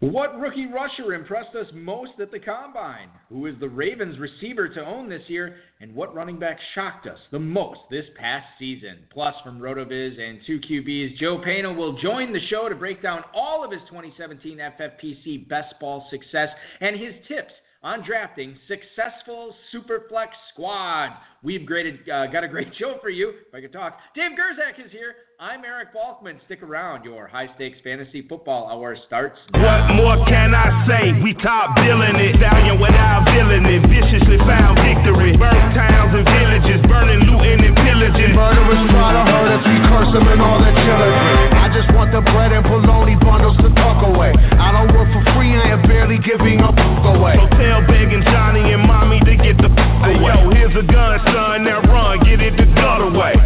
What rookie rusher impressed us most at the combine? Who is the Ravens receiver to own this year? And what running back shocked us the most this past season? Plus, from RotoViz and 2QBs, Joe Paeno will join the show to break down all of his 2017 FFPC best ball success and his tips on drafting successful Superflex squad. We've graded, uh, got a great show for you. If I could talk, Dave Gerczak is here. I'm Eric Balkman. Stick around. Your high stakes fantasy football hour starts. What more can I say? We top billing it. Stallion without billing it. Viciously found victory. Burn towns and villages. Burning, looting, and pillaging. Murderers try to hurt us. We curse them and all that killing. I just want the bread and bologna bundles to tuck away. I don't work for free. I am barely giving up away. Hotel begging Johnny and mommy to get the away. Hey, yo, here's a gun, son. Now run. Get it the gut away.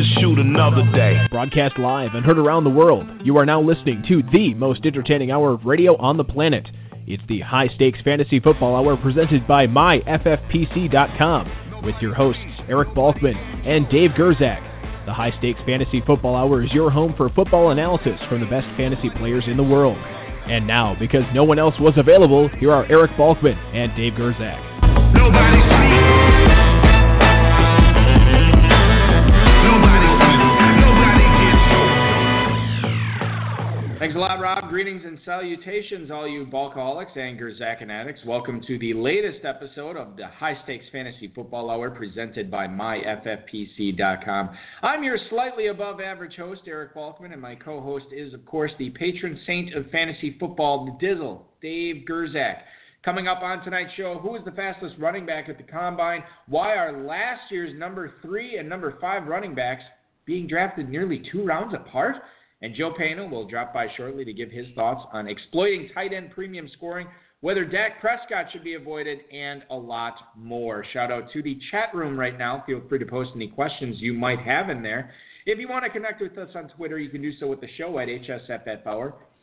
to shoot another day. Broadcast live and heard around the world. You are now listening to the most entertaining hour of radio on the planet. It's the High Stakes Fantasy Football Hour presented by MyFFPC.com with your hosts Eric Balkman and Dave Gerczak. The High Stakes Fantasy Football Hour is your home for football analysis from the best fantasy players in the world. And now, because no one else was available, here are Eric Balkman and Dave Gerczak. Nobody Thanks a lot, Rob. Greetings and salutations, all you bulkaholics angers, and addicts. Welcome to the latest episode of the High Stakes Fantasy Football Hour presented by MyFFPC.com. I'm your slightly above average host, Eric Balkman, and my co host is, of course, the patron saint of fantasy football, the Dizzle, Dave Gerczak. Coming up on tonight's show, who is the fastest running back at the combine? Why are last year's number three and number five running backs being drafted nearly two rounds apart? And Joe Paeno will drop by shortly to give his thoughts on exploiting tight end premium scoring, whether Dak Prescott should be avoided, and a lot more. Shout out to the chat room right now. Feel free to post any questions you might have in there. If you want to connect with us on Twitter, you can do so with the show at HSFF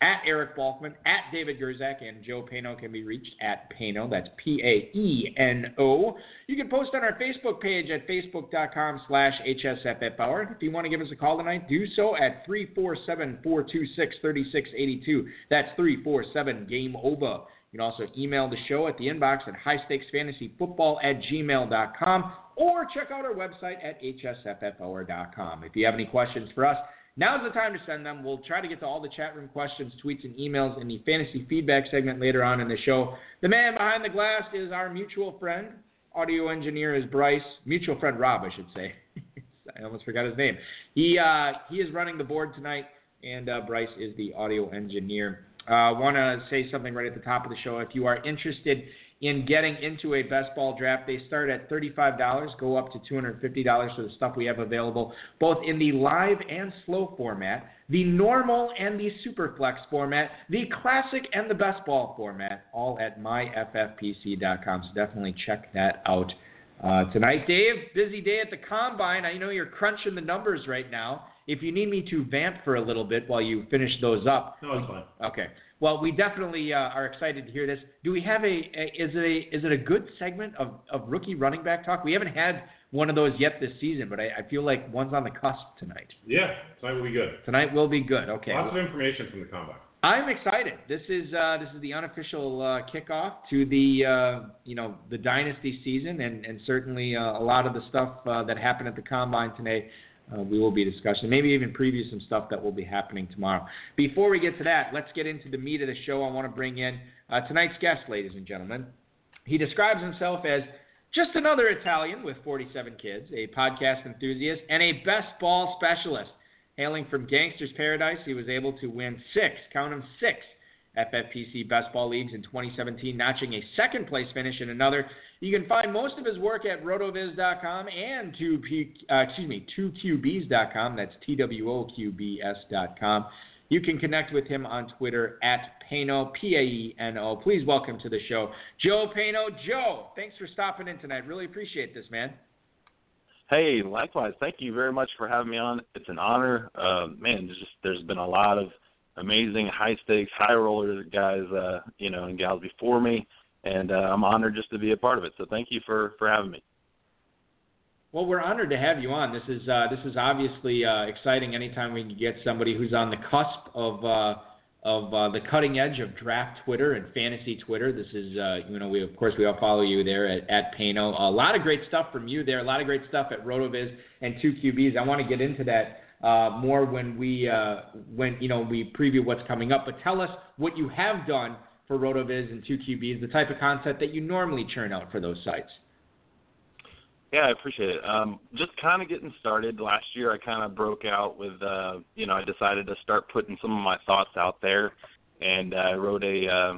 at Eric Balkman, at David Gerczak, and Joe Paeno can be reached at Paeno. That's P-A-E-N-O. You can post on our Facebook page at facebook.com slash HSFF If you want to give us a call tonight, do so at 347-426-3682. That's 347-GAME-OVA. You can also email the show at the inbox at highstakesfantasyfootball at gmail.com or check out our website at hsffhour.com. If you have any questions for us, Now's the time to send them. We'll try to get to all the chat room questions, tweets, and emails in the fantasy feedback segment later on in the show. The man behind the glass is our mutual friend. Audio engineer is Bryce. Mutual friend Rob, I should say. I almost forgot his name. He uh, he is running the board tonight, and uh, Bryce is the audio engineer. I uh, want to say something right at the top of the show. If you are interested in getting into a best ball draft. They start at $35, go up to $250 for the stuff we have available, both in the live and slow format, the normal and the super flex format, the classic and the best ball format, all at myffpc.com. So definitely check that out. Uh, tonight, Dave, busy day at the combine. I know you're crunching the numbers right now. If you need me to vamp for a little bit while you finish those up. No, it's fine. Okay. Well, we definitely uh, are excited to hear this. Do we have a, a, is it a is it a good segment of, of rookie running back talk? We haven't had one of those yet this season, but I, I feel like one's on the cusp tonight. Yeah, tonight will be good. Tonight will be good. Okay. Lots of information from the combine. I'm excited. This is uh, this is the unofficial uh, kickoff to the uh, you know the dynasty season, and and certainly uh, a lot of the stuff uh, that happened at the combine today uh, we will be discussing, maybe even preview some stuff that will be happening tomorrow. Before we get to that, let's get into the meat of the show. I want to bring in uh, tonight's guest, ladies and gentlemen. He describes himself as just another Italian with 47 kids, a podcast enthusiast, and a best ball specialist. Hailing from Gangster's Paradise, he was able to win six, count them six, FFPC Best Ball Leagues in 2017, notching a second place finish in another. You can find most of his work at rotoviz.com and 2P, uh, excuse me, 2QBs.com. That's T-W-O-Q-B-S.com. You can connect with him on Twitter at Paeno, P-A-E-N-O. Please welcome to the show, Joe Paeno. Joe, thanks for stopping in tonight. Really appreciate this, man. Hey, likewise. Thank you very much for having me on. It's an honor. Uh, man, just there's been a lot of amazing high stakes, high roller guys, uh, you know, and gals before me and uh, I'm honored just to be a part of it. So thank you for for having me. Well, we're honored to have you on. This is uh, this is obviously uh, exciting. Anytime we can get somebody who's on the cusp of uh, of uh, the cutting edge of draft Twitter and fantasy Twitter. This is uh, you know we of course we all follow you there at, at Paeno. A lot of great stuff from you there. A lot of great stuff at Rotoviz and two QBs. I want to get into that uh, more when we uh, when you know we preview what's coming up. But tell us what you have done for Rotoviz and two QBs, the type of content that you normally churn out for those sites. Yeah, I appreciate it. Um, just kind of getting started. Last year, I kind of broke out with, uh, you know, I decided to start putting some of my thoughts out there, and uh, I wrote a uh,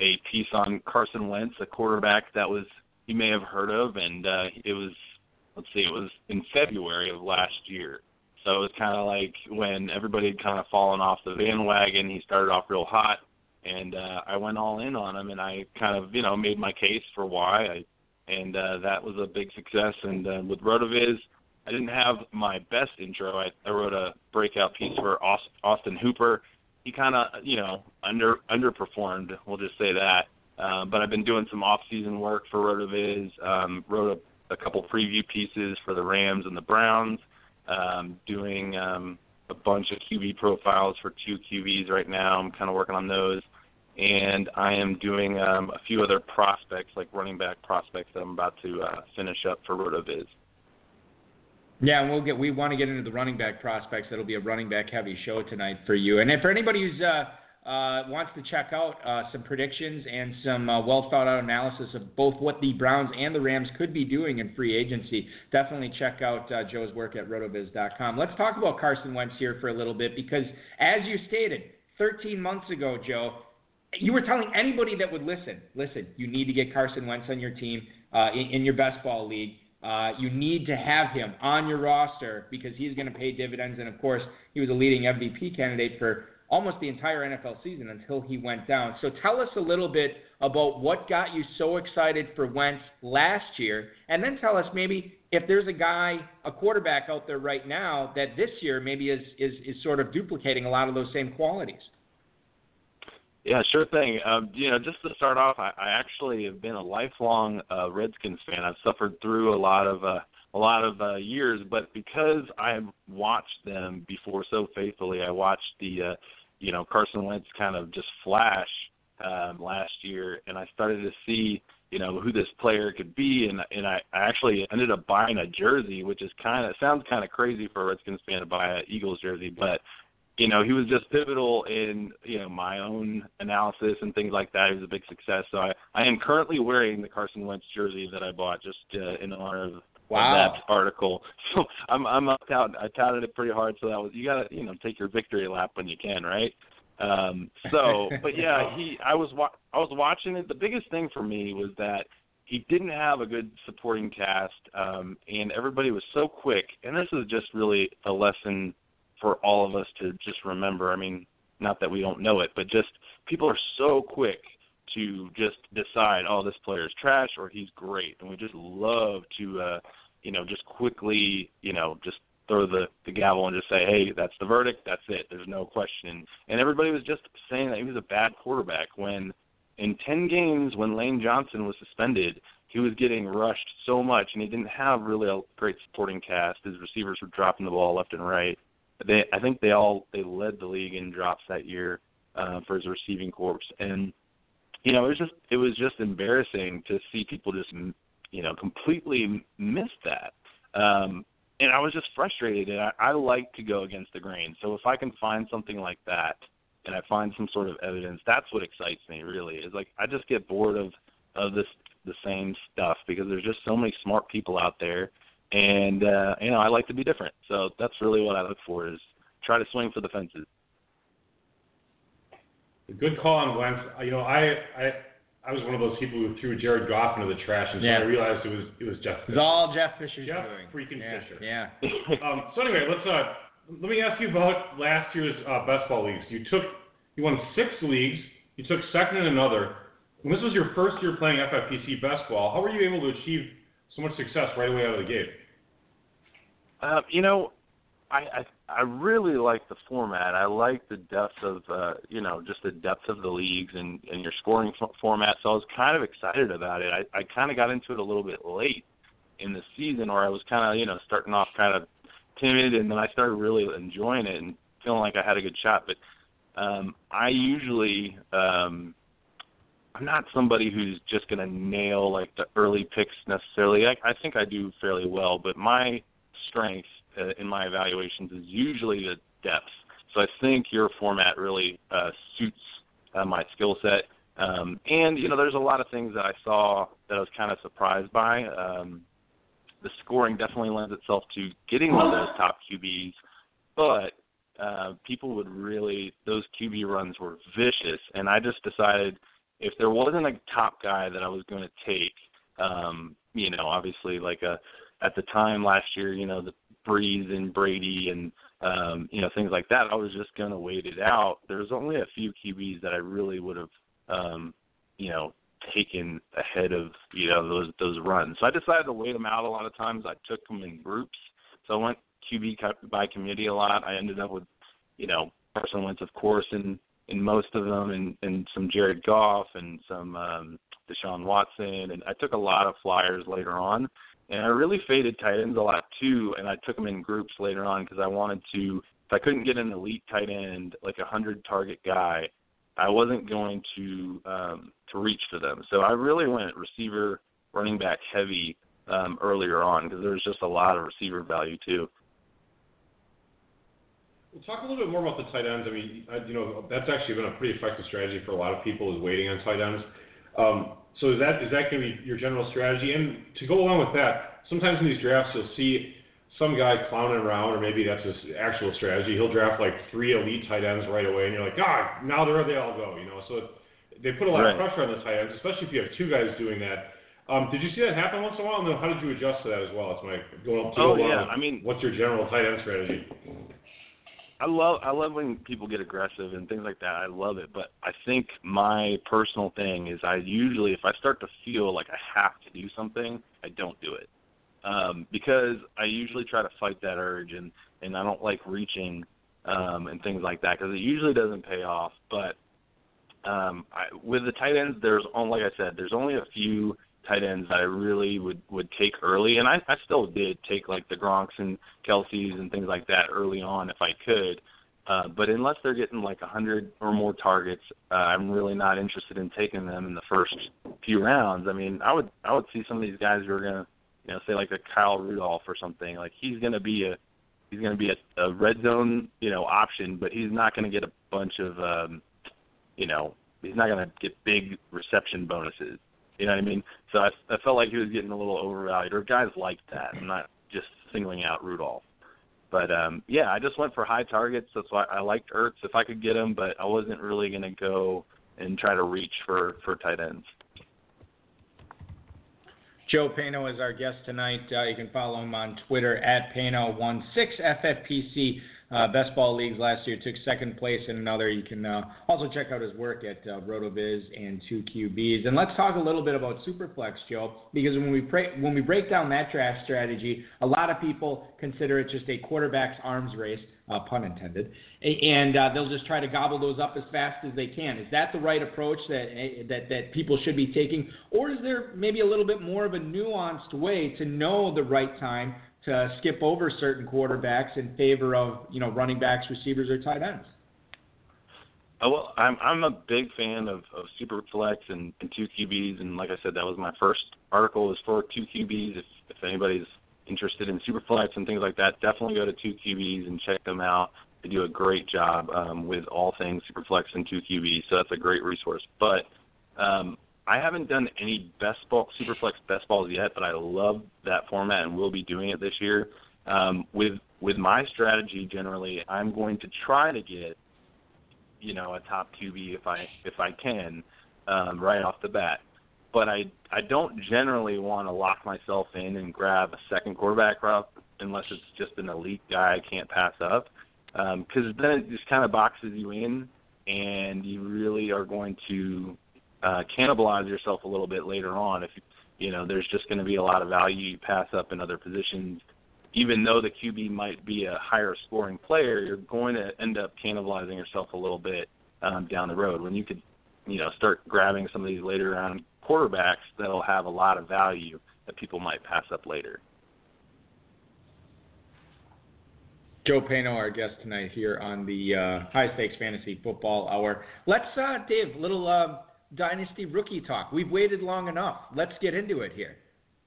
a piece on Carson Wentz, a quarterback that was you may have heard of, and uh, it was let's see, it was in February of last year. So it was kind of like when everybody had kind of fallen off the bandwagon. He started off real hot, and uh, I went all in on him, and I kind of you know made my case for why I and uh, that was a big success. And uh, with Rotoviz, I didn't have my best intro. I, I wrote a breakout piece for Austin Hooper. He kind of, you know, under underperformed. We'll just say that. Uh, but I've been doing some off-season work for Rotoviz. Um, wrote a, a couple preview pieces for the Rams and the Browns. Um, doing um, a bunch of QB profiles for two QBs right now. I'm kind of working on those and I am doing um, a few other prospects, like running back prospects, that I'm about to uh, finish up for Rotoviz. Yeah, and we'll get. We want to get into the running back prospects. That'll be a running back heavy show tonight for you. And if for anybody who's uh, uh, wants to check out uh, some predictions and some uh, well thought out analysis of both what the Browns and the Rams could be doing in free agency, definitely check out uh, Joe's work at rotoviz.com. Let's talk about Carson Wentz here for a little bit because, as you stated, 13 months ago, Joe, you were telling anybody that would listen, listen, you need to get Carson Wentz on your team uh, in, in your best ball league. Uh, you need to have him on your roster because he's going to pay dividends. And of course, he was a leading MVP candidate for almost the entire NFL season until he went down. So tell us a little bit about what got you so excited for Wentz last year, and then tell us maybe if there's a guy, a quarterback out there right now that this year maybe is is, is sort of duplicating a lot of those same qualities. Yeah, sure thing. Um, you know, just to start off, I, I actually have been a lifelong uh, Redskins fan. I've suffered through a lot of uh, a lot of uh, years, but because I've watched them before so faithfully, I watched the uh, you know Carson Wentz kind of just flash um, last year, and I started to see you know who this player could be, and and I, actually ended up buying a jersey, which is kind of sounds kind of crazy for a Redskins fan to buy a Eagles jersey, but you know, he was just pivotal in, you know, my own analysis and things like that. He was a big success. So I, I am currently wearing the Carson Wentz jersey that I bought just uh, in honor of, wow. that article. So I'm I'm up out I touted it pretty hard so that was you gotta, you know, take your victory lap when you can, right? Um so but yeah, he I was wa- I was watching it. The biggest thing for me was that he didn't have a good supporting cast, um, and everybody was so quick. And this is just really a lesson for all of us to just remember. I mean, not that we don't know it, but just people are so quick to just decide, oh, this player is trash or he's great, and we just love to, uh, you know, just quickly, you know, just throw the the gavel and just say, hey, that's the verdict, that's it. There's no question. And everybody was just saying that he was a bad quarterback when in 10 games when Lane Johnson was suspended, he was getting rushed so much, and he didn't have really a great supporting cast. His receivers were dropping the ball left and right they I think they all they led the league in drops that year uh, for his receiving corps, and you know it was just it was just embarrassing to see people just you know completely miss that. Um, and I was just frustrated, and I, I like to go against the grain. So if I can find something like that, and I find some sort of evidence, that's what excites me. Really, is like I just get bored of of this the same stuff because there's just so many smart people out there and uh, you know I like to be different. So that's really what I look for is try to swing for the fences. Good call on Wentz. Uh, you know, I I I was one of those people who threw Jared Goff into the trash, and so yeah. I realized it was it was Jeff. Fisher. It's all Jeff Fisher's Jeff doing. freaking yeah, Fisher. Yeah. um, so anyway, let's uh let me ask you about last year's uh, best ball leagues. You took you won six leagues. You took second in another. When this was your first year playing FFPC best ball, how were you able to achieve so much success right away out of the gate? Uh, you know, I, I I really like the format. I like the depth of uh, you know just the depth of the leagues and and your scoring f- format. So I was kind of excited about it. I I kind of got into it a little bit late, in the season where I was kind of you know starting off kind of timid, and then I started really enjoying it and feeling like I had a good shot. But um, I usually um, I'm not somebody who's just going to nail like the early picks necessarily. I, I think I do fairly well, but my strength uh, in my evaluations is usually the depth. So I think your format really uh, suits uh, my skill set. Um, and you know, there's a lot of things that I saw that I was kind of surprised by. Um, the scoring definitely lends itself to getting one of those top QBs, but uh, people would really those QB runs were vicious, and I just decided if there wasn't a top guy that I was going to take, um, you know, obviously like a at the time last year, you know, the Brees and Brady and um, you know things like that. I was just going to wait it out. There's only a few QBs that I really would have, um, you know, taken ahead of you know those those runs. So I decided to wait them out. A lot of times I took them in groups. So I went QB by committee a lot. I ended up with, you know, Carson Wentz of course in in most of them, and and some Jared Goff and some um, Deshaun Watson, and I took a lot of flyers later on. And I really faded tight ends a lot too, and I took them in groups later on because I wanted to. If I couldn't get an elite tight end, like a hundred target guy, I wasn't going to um, to reach for them. So I really went receiver, running back heavy um, earlier on because there was just a lot of receiver value too. We'll talk a little bit more about the tight ends. I mean, I, you know, that's actually been a pretty effective strategy for a lot of people is waiting on tight ends. Um, so is that is that going to be your general strategy? And to go along with that, sometimes in these drafts you'll see some guy clowning around, or maybe that's his actual strategy. He'll draft like three elite tight ends right away, and you're like, God, now there they all go. You know, so they put a lot right. of pressure on the tight ends, especially if you have two guys doing that. Um, did you see that happen once in a while? And then how did you adjust to that as well? It's my going up to oh yeah, I mean, what's your general tight end strategy? I love I love when people get aggressive and things like that. I love it, but I think my personal thing is I usually if I start to feel like I have to do something, I don't do it. Um because I usually try to fight that urge and and I don't like reaching um and things like that because it usually doesn't pay off, but um I with the tight ends there's only like I said, there's only a few tight ends that I really would would take early, and I, I still did take like the Gronks and Kelce's and things like that early on if I could. Uh, but unless they're getting like a hundred or more targets, uh, I'm really not interested in taking them in the first few rounds. I mean, I would I would see some of these guys who are gonna, you know, say like a Kyle Rudolph or something. Like he's gonna be a he's gonna be a, a red zone, you know, option, but he's not gonna get a bunch of, um, you know, he's not gonna get big reception bonuses. You know what I mean? So I, I felt like he was getting a little overvalued, or guys like that. I'm not just singling out Rudolph. But um yeah, I just went for high targets. That's why I liked Ertz if I could get him, but I wasn't really going to go and try to reach for for tight ends. Joe Paeno is our guest tonight. Uh, you can follow him on Twitter at Paeno16FFPC uh, best ball leagues last year. Took second place in another. You can uh, also check out his work at uh, RotoViz and 2QBs. And let's talk a little bit about Superflex, Joe, because when we when we break down that draft strategy, a lot of people consider it just a quarterback's arms race. Uh, pun intended, and uh, they'll just try to gobble those up as fast as they can. Is that the right approach that eh, that that people should be taking, or is there maybe a little bit more of a nuanced way to know the right time to skip over certain quarterbacks in favor of you know running backs, receivers, or tight ends? Oh, well, I'm I'm a big fan of, of super flex and, and two QBs, and like I said, that was my first article is for two QBs. If if anybody's interested in super flex and things like that, definitely go to two QBs and check them out. They do a great job um, with all things super flex and two QBs, so that's a great resource. But um, I haven't done any best ball superflex best balls yet, but I love that format and will be doing it this year. Um, with with my strategy, generally, I'm going to try to get you know a top QB if I if I can um, right off the bat. But I I don't generally want to lock myself in and grab a second quarterback route unless it's just an elite guy I can't pass up because um, then it just kind of boxes you in and you really are going to uh, cannibalize yourself a little bit later on if you know there's just going to be a lot of value you pass up in other positions. Even though the QB might be a higher scoring player, you're going to end up cannibalizing yourself a little bit um, down the road. When you could, you know, start grabbing some of these later round quarterbacks that'll have a lot of value that people might pass up later. Joe Paeno, our guest tonight here on the uh, High Stakes Fantasy Football Hour. Let's, uh, Dave, little uh, Dynasty rookie talk. We've waited long enough. Let's get into it here.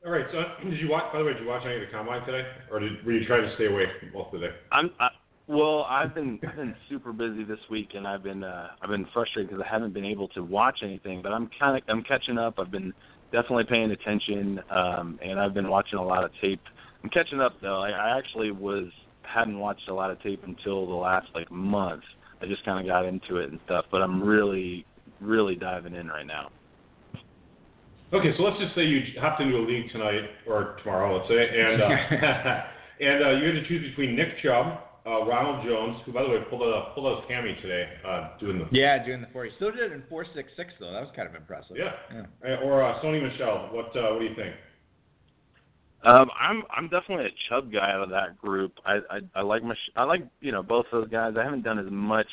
All right. So, did you watch? By the way, did you watch any of the combine today, or did, were you trying to stay away most of the day? I'm. I, well, I've been I've been super busy this week, and I've been uh, I've been frustrated because I haven't been able to watch anything. But I'm kind of I'm catching up. I've been definitely paying attention, um, and I've been watching a lot of tape. I'm catching up though. I, I actually was hadn't watched a lot of tape until the last like month. I just kind of got into it and stuff, but I'm really, really diving in right now. Okay, so let's just say you hopped into a league tonight or tomorrow, let's say, and uh, and uh, you had to choose between Nick Chubb, uh, Ronald Jones, who by the way pulled out pulled out his hammy today, uh, doing the yeah, doing the four. He still did it in four six six though. That was kind of impressive. Yeah. yeah. Or uh, Sony Michel. What uh, what do you think? Um, I'm I'm definitely a Chubb guy out of that group. I I, I like my I like you know both those guys. I haven't done as much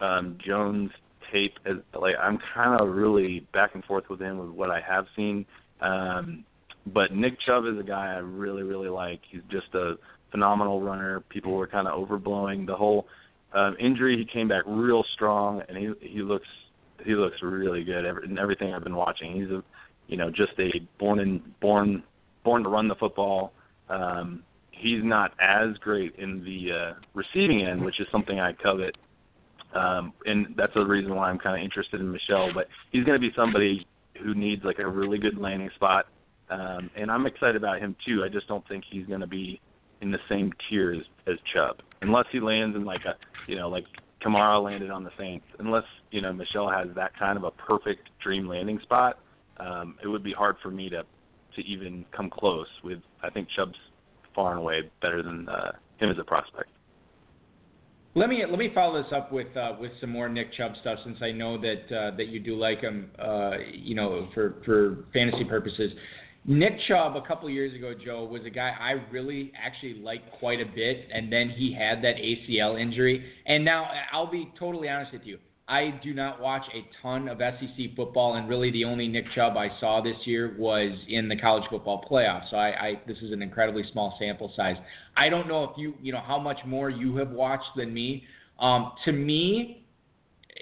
um, Jones tape as like I'm kind of really back and forth with him with what I have seen. Um, but Nick Chubb is a guy I really really like. He's just a phenomenal runner. People were kind of overblowing the whole um, injury. He came back real strong, and he he looks he looks really good. Every, in everything I've been watching, he's a you know just a born and born born to run the football. Um, he's not as great in the uh, receiving end, which is something I covet. Um, and that's the reason why I'm kind of interested in Michel. But he's going to be somebody who needs like a really good landing spot, um, and I'm excited about him too. I just don't think he's going to be in the same tier as, as Chubb, unless he lands in like a, you know, like Kamara landed on the Saints. Unless you know Michel has that kind of a perfect dream landing spot, um, it would be hard for me to to even come close. With I think Chubb's far and away better than uh, him as a prospect. Let me let me follow this up with uh, with some more Nick Chubb stuff since I know that uh, that you do like him, uh, you know, for for fantasy purposes. Nick Chubb a couple years ago, Joe, was a guy I really actually liked quite a bit, and then he had that ACL injury. And now I'll be totally honest with you. I do not watch a ton of SEC football, and really the only Nick Chubb I saw this year was in the college football playoffs. So I, I this is an incredibly small sample size. I don't know if you you know how much more you have watched than me. Um, to me,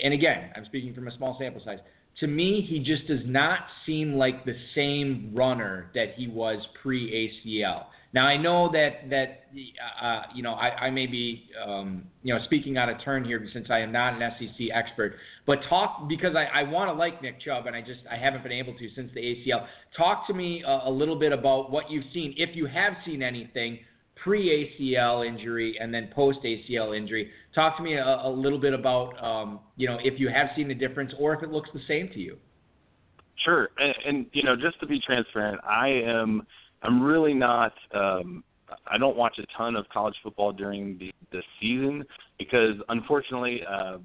and again, I'm speaking from a small sample size. To me, he just does not seem like the same runner that he was pre ACL. Now I know that that uh, you know I, I may be um, you know speaking out of turn here since I am not an SEC expert, but talk because I, I want to like Nick Chubb and I just I haven't been able to since the ACL. Talk to me a, a little bit about what you've seen, if you have seen anything pre ACL injury and then post ACL injury. Talk to me a, a little bit about um, you know if you have seen the difference or if it looks the same to you. Sure, and, and you know just to be transparent, I am I'm really not. Um, I don't watch a ton of college football during the the season because unfortunately uh,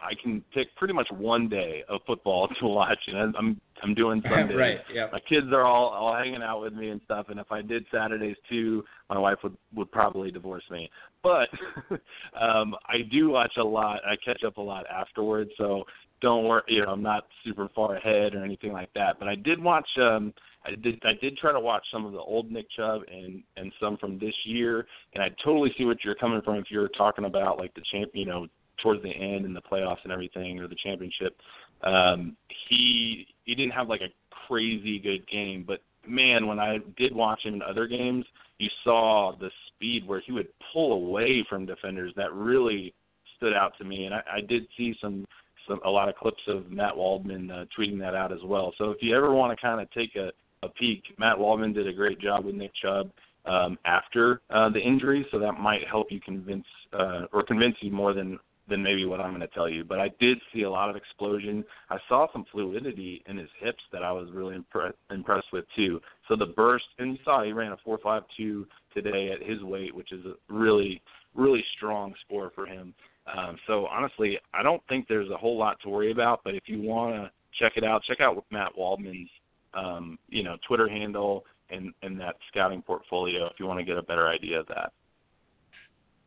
I can pick pretty much one day of football to watch, and I'm I'm doing Sundays. right. Yeah. My kids are all all hanging out with me and stuff, and if I did Saturdays too, my wife would would probably divorce me. But um I do watch a lot. I catch up a lot afterwards, so don't worry. You know, I'm not super far ahead or anything like that. But I did watch. um I did I did try to watch some of the old Nick Chubb and and some from this year, and I totally see what you're coming from if you're talking about like the champ, you know, towards the end in the playoffs and everything or the championship. Um, he he didn't have like a crazy good game, but man, when I did watch him in other games, you saw the speed where he would pull away from defenders that really stood out to me, and I, I did see some some a lot of clips of Matt Waldman uh, tweeting that out as well. So if you ever want to kind of take a a peek. Matt Waldman did a great job with Nick Chubb um, after uh, the injury, so that might help you convince uh, or convince you more than than maybe what I'm going to tell you. But I did see a lot of explosion. I saw some fluidity in his hips that I was really impre- impressed with too. So the burst, and you saw he ran a 4.52 today at his weight, which is a really really strong score for him. Um, so honestly, I don't think there's a whole lot to worry about. But if you want to check it out, check out Matt Waldman's um, you know, Twitter handle and, and that scouting portfolio if you want to get a better idea of that.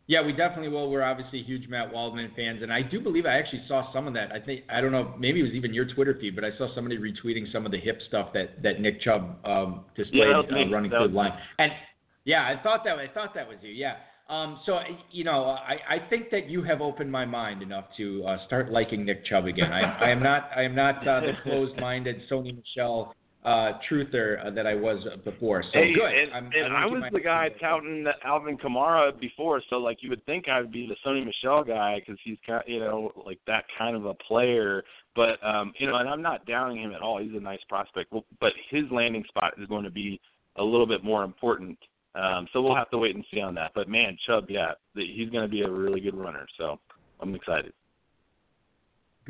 Yeah, we definitely will. We're obviously huge Matt Waldman fans, and I do believe I actually saw some of that. I think I don't know, maybe it was even your Twitter feed, but I saw somebody retweeting some of the hip stuff that that Nick Chubb um, displayed yeah, uh, running through the line. And yeah, I thought that I thought that was you. Yeah. Um, so you know, I, I think that you have opened my mind enough to uh, start liking Nick Chubb again. I, I am not I am not uh, the closed-minded Sony Michel uh, truther uh, that I was before. So hey, good. And, I'm, and I, I was the guy touting the Alvin Kamara before, so like you would think I would be the Sony Michel guy because he's kind, you know, like that kind of a player. But um, you know, and I'm not downing him at all. He's a nice prospect, but his landing spot is going to be a little bit more important. Um, so we'll have to wait and see on that. But man, Chubb, yeah, he's going to be a really good runner. So I'm excited.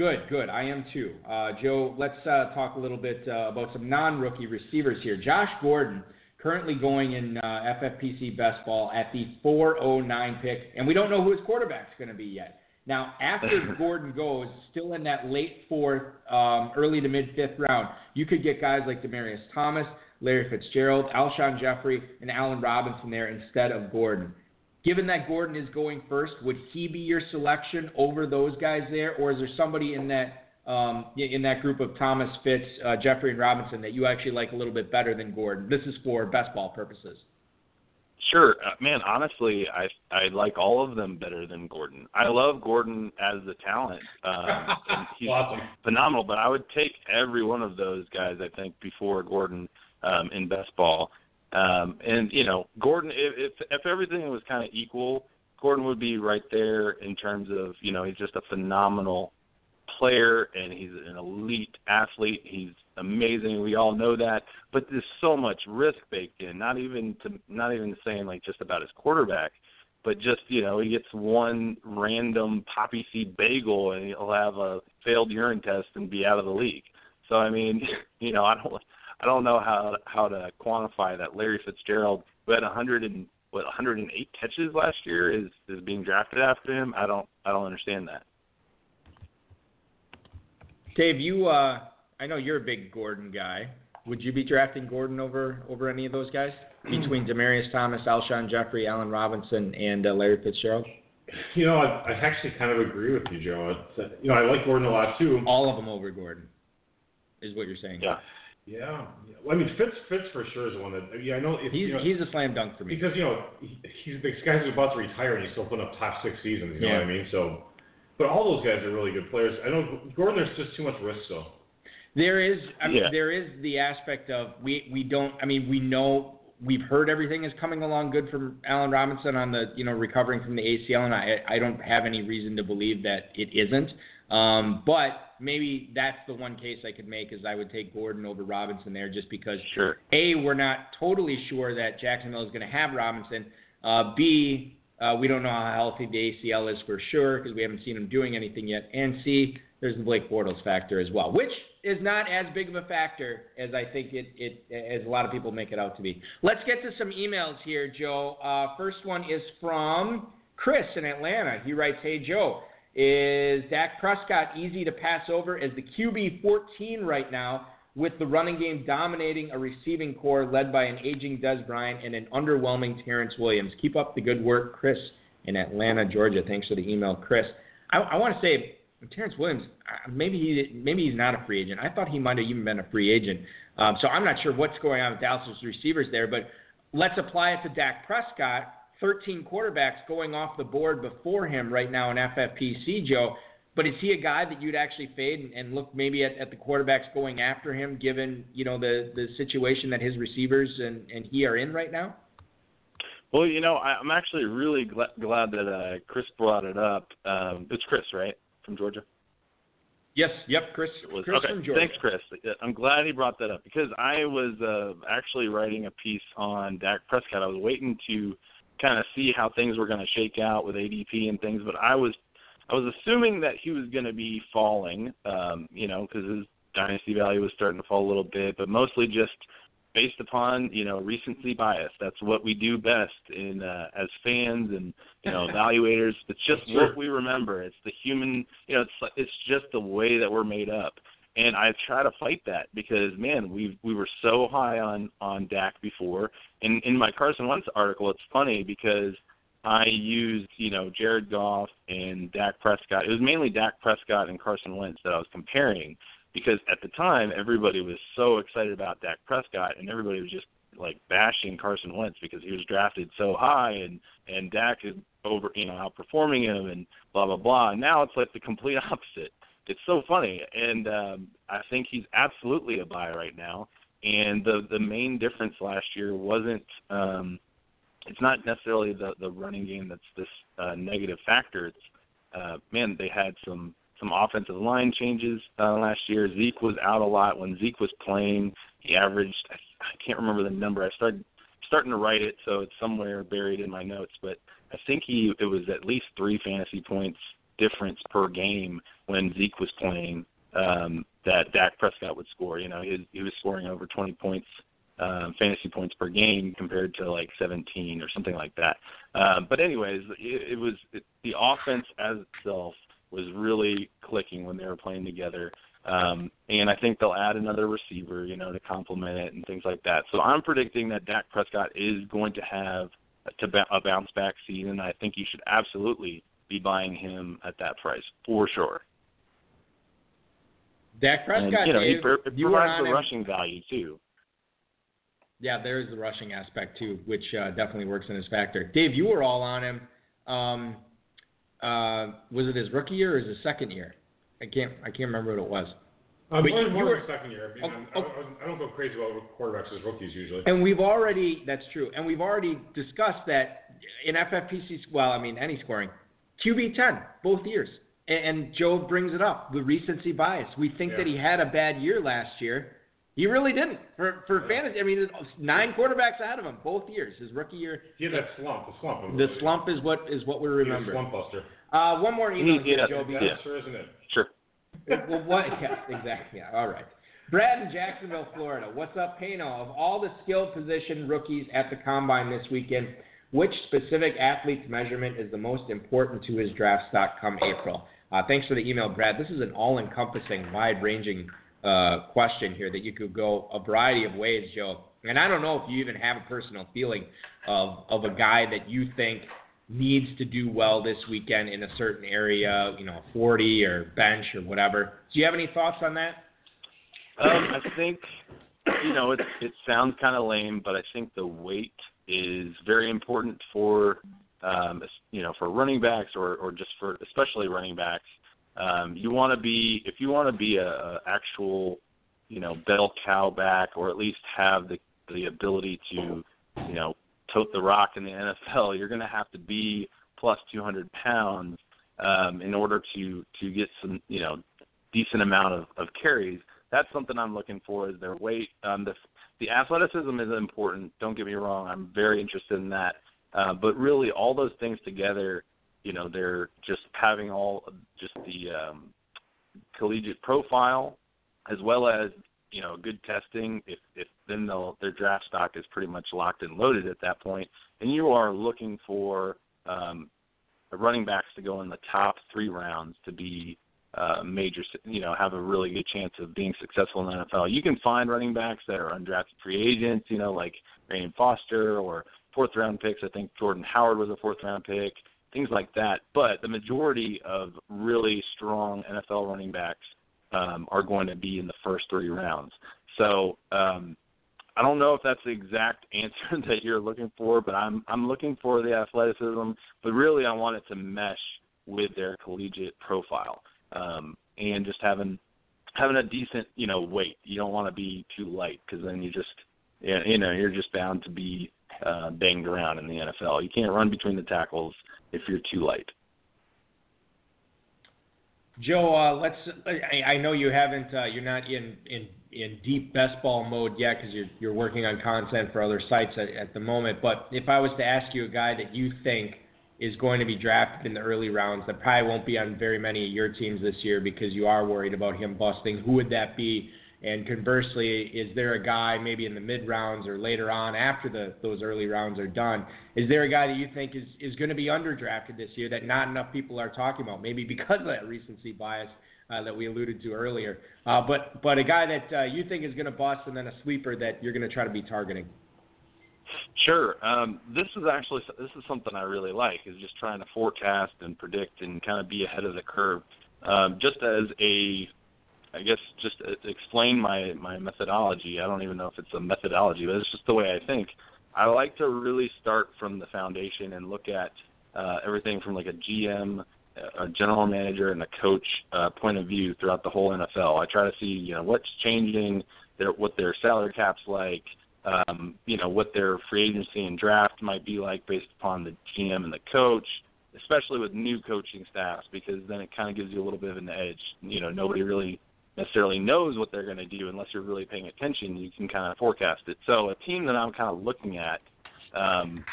Good, good. I am too. Uh, Joe, let's uh, talk a little bit uh, about some non-rookie receivers here. Josh Gordon, currently going in uh, FFPC best ball at the 409 pick, and we don't know who his quarterback's going to be yet. Now, after Gordon goes, still in that late fourth, um, early to mid fifth round, you could get guys like Demaryius Thomas, Larry Fitzgerald, Alshon Jeffery, and Allen Robinson there instead of Gordon. Given that Gordon is going first, would he be your selection over those guys there, or is there somebody in that um, in that group of Thomas, Fitz, uh, Jeffery, and Robinson that you actually like a little bit better than Gordon? This is for best ball purposes. Sure, uh, man. Honestly, I I like all of them better than Gordon. I love Gordon as the talent. Um, he's awesome. phenomenal. But I would take every one of those guys. I think before Gordon um, in best ball. Um, and you know, Gordon, if, if everything was kind of equal, Gordon would be right there in terms of you know he's just a phenomenal player and he's an elite athlete. He's amazing. We all know that, but there's so much risk baked in. Not even to not even saying like just about his quarterback, but just you know he gets one random poppy seed bagel and he'll have a failed urine test and be out of the league. So I mean, you know, I don't I don't know how how to quantify that. Larry Fitzgerald, who had 100 and what 108 catches last year, is is being drafted after him. I don't I don't understand that. Dave, you uh, I know you're a big Gordon guy. Would you be drafting Gordon over over any of those guys between Demaryius Thomas, Alshon Jeffery, Allen Robinson, and uh, Larry Fitzgerald? You know, I, I actually kind of agree with you, Joe. It's, you know, I like Gordon a lot too. All of them over Gordon, is what you're saying. Yeah. Yeah, yeah. Well, I mean, Fitz, Fitz for sure is one that. Yeah, I know. If, He's you know, he's a slam dunk for me. because you know he, he's this guy's about to retire and he's still putting up top six seasons. You know what I mean? So, but all those guys are really good players. I know Gordon. There's just too much risk though. There is, I mean, Yeah. there is the aspect of we we don't. I mean, we know we've heard everything is coming along good from Allen Robinson on the you know recovering from the ACL, and I I don't have any reason to believe that it isn't. Um, but maybe that's the one case I could make is I would take Gordon over Robinson there, just because Sure. a we're not totally sure that Jacksonville is going to have Robinson. Uh, B uh, we don't know how healthy the ACL is for sure because we haven't seen him doing anything yet. And C there's the Blake Bortles factor as well, which is not as big of a factor as I think it, it as a lot of people make it out to be. Let's get to some emails here, Joe. Uh, first one is from Chris in Atlanta. He writes, "Hey Joe, is Dak Prescott easy to pass over as the QB 14 right now?" With the running game dominating a receiving corps led by an aging Dez Bryant and an underwhelming Terrance Williams. Keep up the good work, Chris in Atlanta, Georgia. Thanks for the email, Chris. I, I want to say Terrance Williams, maybe he maybe he's not a free agent. I thought he might have even been a free agent. Um, so I'm not sure what's going on with Dallas' receivers there. But let's apply it to Dak Prescott. 13 quarterbacks going off the board before him right now in FFPC, Joe. But is he a guy that you'd actually fade and, and look maybe at, at the quarterbacks going after him, given you know the the situation that his receivers and, and he are in right now? Well, you know, I, I'm actually really gl- glad that uh, Chris brought it up. Um, it's Chris, right, from Georgia? Yes. Yep. Chris. was Chris okay. from Georgia. Thanks, Chris. I'm glad he brought that up because I was uh, actually writing a piece on Dak Prescott. I was waiting to kind of see how things were going to shake out with ADP and things, but I was I was assuming that he was going to be falling, um, you know, because his dynasty value was starting to fall a little bit, but mostly just based upon you know recency bias. That's what we do best in uh, as fans and you know evaluators. It's just Sure. what we remember. It's the human. You know, it's it's just the way that we're made up. And I try to fight that because man, we we were so high on on Dak before. And in my Carson Wentz article, it's funny because I used, you know, Jared Goff and Dak Prescott. It was mainly Dak Prescott and Carson Wentz that I was comparing because at the time everybody was so excited about Dak Prescott and everybody was just like bashing Carson Wentz because he was drafted so high and and Dak is over you know outperforming him and blah blah blah. And now it's like the complete opposite. It's so funny, and um, I think he's absolutely a buy right now. And the the main difference last year wasn't um, it's not necessarily the the running game that's this uh, negative factor. It's uh, man, they had some some offensive line changes uh, last year. Zeke was out a lot. When Zeke was playing, he averaged I, I can't remember the number. I started starting to write it, so it's somewhere buried in my notes. But I think he it was at least three fantasy points difference per game when Zeke was playing um, that Dak Prescott would score. You know, he, he was scoring over 20 points um, fantasy points per game compared to like 17 or something like that. Um, but anyways, it, it was it, the offense as itself was really clicking when they were playing together. Um, and I think they'll add another receiver, you know, to complement it and things like that. So I'm predicting that Dak Prescott is going to have to a bounce back season. I think you should absolutely be buying him at that price for sure. Dak Prescott, and, you know, Dave, he, pro- you provides the him. rushing value too. Yeah, there is the rushing aspect too, which uh, definitely works in his factor. Dave, you were all on him. Um, uh, was it his rookie year or his second year? I can't I can't remember what it was. Um, But more, you more were- than second year. I, mean, Oh, I'm- I, I, I don't go crazy about quarterbacks as rookies usually. And we've already that's true, and we've already discussed that in FFPC. Well, I mean any scoring, QB ten both years, and, and Joe brings it up the recency bias. We think Yeah. that he had a bad year last year. He really didn't for for fantasy. I mean, there's nine quarterbacks ahead of him both years. His rookie year, He had that slump. The slump. the slump is what is what we He was a remember. slump buster. Uh, one more email, He- he had a- Joe. Yeah. Sure, isn't it? Sure. well, what? Yeah, exactly. Yeah, all right. Brad in Jacksonville, Florida. What's up, Paeno? Of all the skill position rookies at the combine this weekend, which specific athlete's measurement is the most important to his draft stock come April? Uh, thanks for the email, Brad. This is an all-encompassing, wide-ranging uh, question here that you could go a variety of ways, Joe. And I don't know if you even have a personal feeling of of a guy that you think needs to do well this weekend in a certain area, you know, 40 or bench or whatever. Do you have any thoughts on that? Um, I think you know it. It sounds kind of lame, but I think the weight is very important for um, you know for running backs or or just for especially running backs. Um, you want to be if you want to be a, a actual you know bell cow back or at least have the the ability to you know tote the rock in the NFL. You're going to have to be plus 200 pounds um, in order to to get some you know decent amount of, of carries that's something I'm looking for is their weight. Um, the the athleticism is important. Don't get me wrong. I'm very interested in that. Uh, but really, all those things together, you know, they're just having all just the um, collegiate profile, as well as you know good testing. If if then they'll, their draft stock is pretty much locked and loaded at that point. and you are looking for um, running backs to go in the top three rounds to be uh, major, you know, have a really good chance of being successful in the NFL. You can find running backs that are undrafted free agents, you know, like Arian Foster or fourth round picks. I think Jordan Howard was a fourth round pick, things like that. But the majority of really strong NFL running backs um, are going to be in the first three rounds. So um, I don't know if that's the exact answer that you're looking for, but I'm I'm looking for the athleticism. But really, I want it to mesh with their collegiate profile um, and just having having a decent you know weight. You don't want to be too light because then you just you know you're just bound to be uh, banged around in the NFL. You can't run between the tackles if you're too light. Joe, uh, let's. I, I know you haven't. Uh, you're not in in in deep best ball mode yet because you're you're working on content for other sites at, at the moment. But if I was to ask you a guy that you think is going to be drafted in the early rounds that probably won't be on very many of your teams this year because you are worried about him busting, who would that be? And conversely, is there a guy maybe in the mid rounds or later on after the those early rounds are done? Is there a guy that you think is is going to be underdrafted this year that not enough people are talking about? Maybe because of that recency bias uh, that we alluded to earlier. Uh, but but a guy that uh, you think is going to bust and then a sleeper that you're going to try to be targeting. Sure. Um, this is actually this is something I really like is just trying to forecast and predict and kind of be ahead of the curve. Um, just as a, I guess, just explain my my methodology. I don't even know if it's a methodology, but it's just the way I think. I like to really start from the foundation and look at uh, everything from like a GM, a general manager, and a coach uh, point of view throughout the whole NFL. I try to see you know what's changing, their what their salary cap's like, um, you know what their free agency and draft might be like based upon the GM and the coach, especially with new coaching staffs, because then it kind of gives you a little bit of an edge. You know, nobody really necessarily knows what they're going to do unless you're really paying attention. You can kind of forecast it. So a team that I'm kind of looking at um,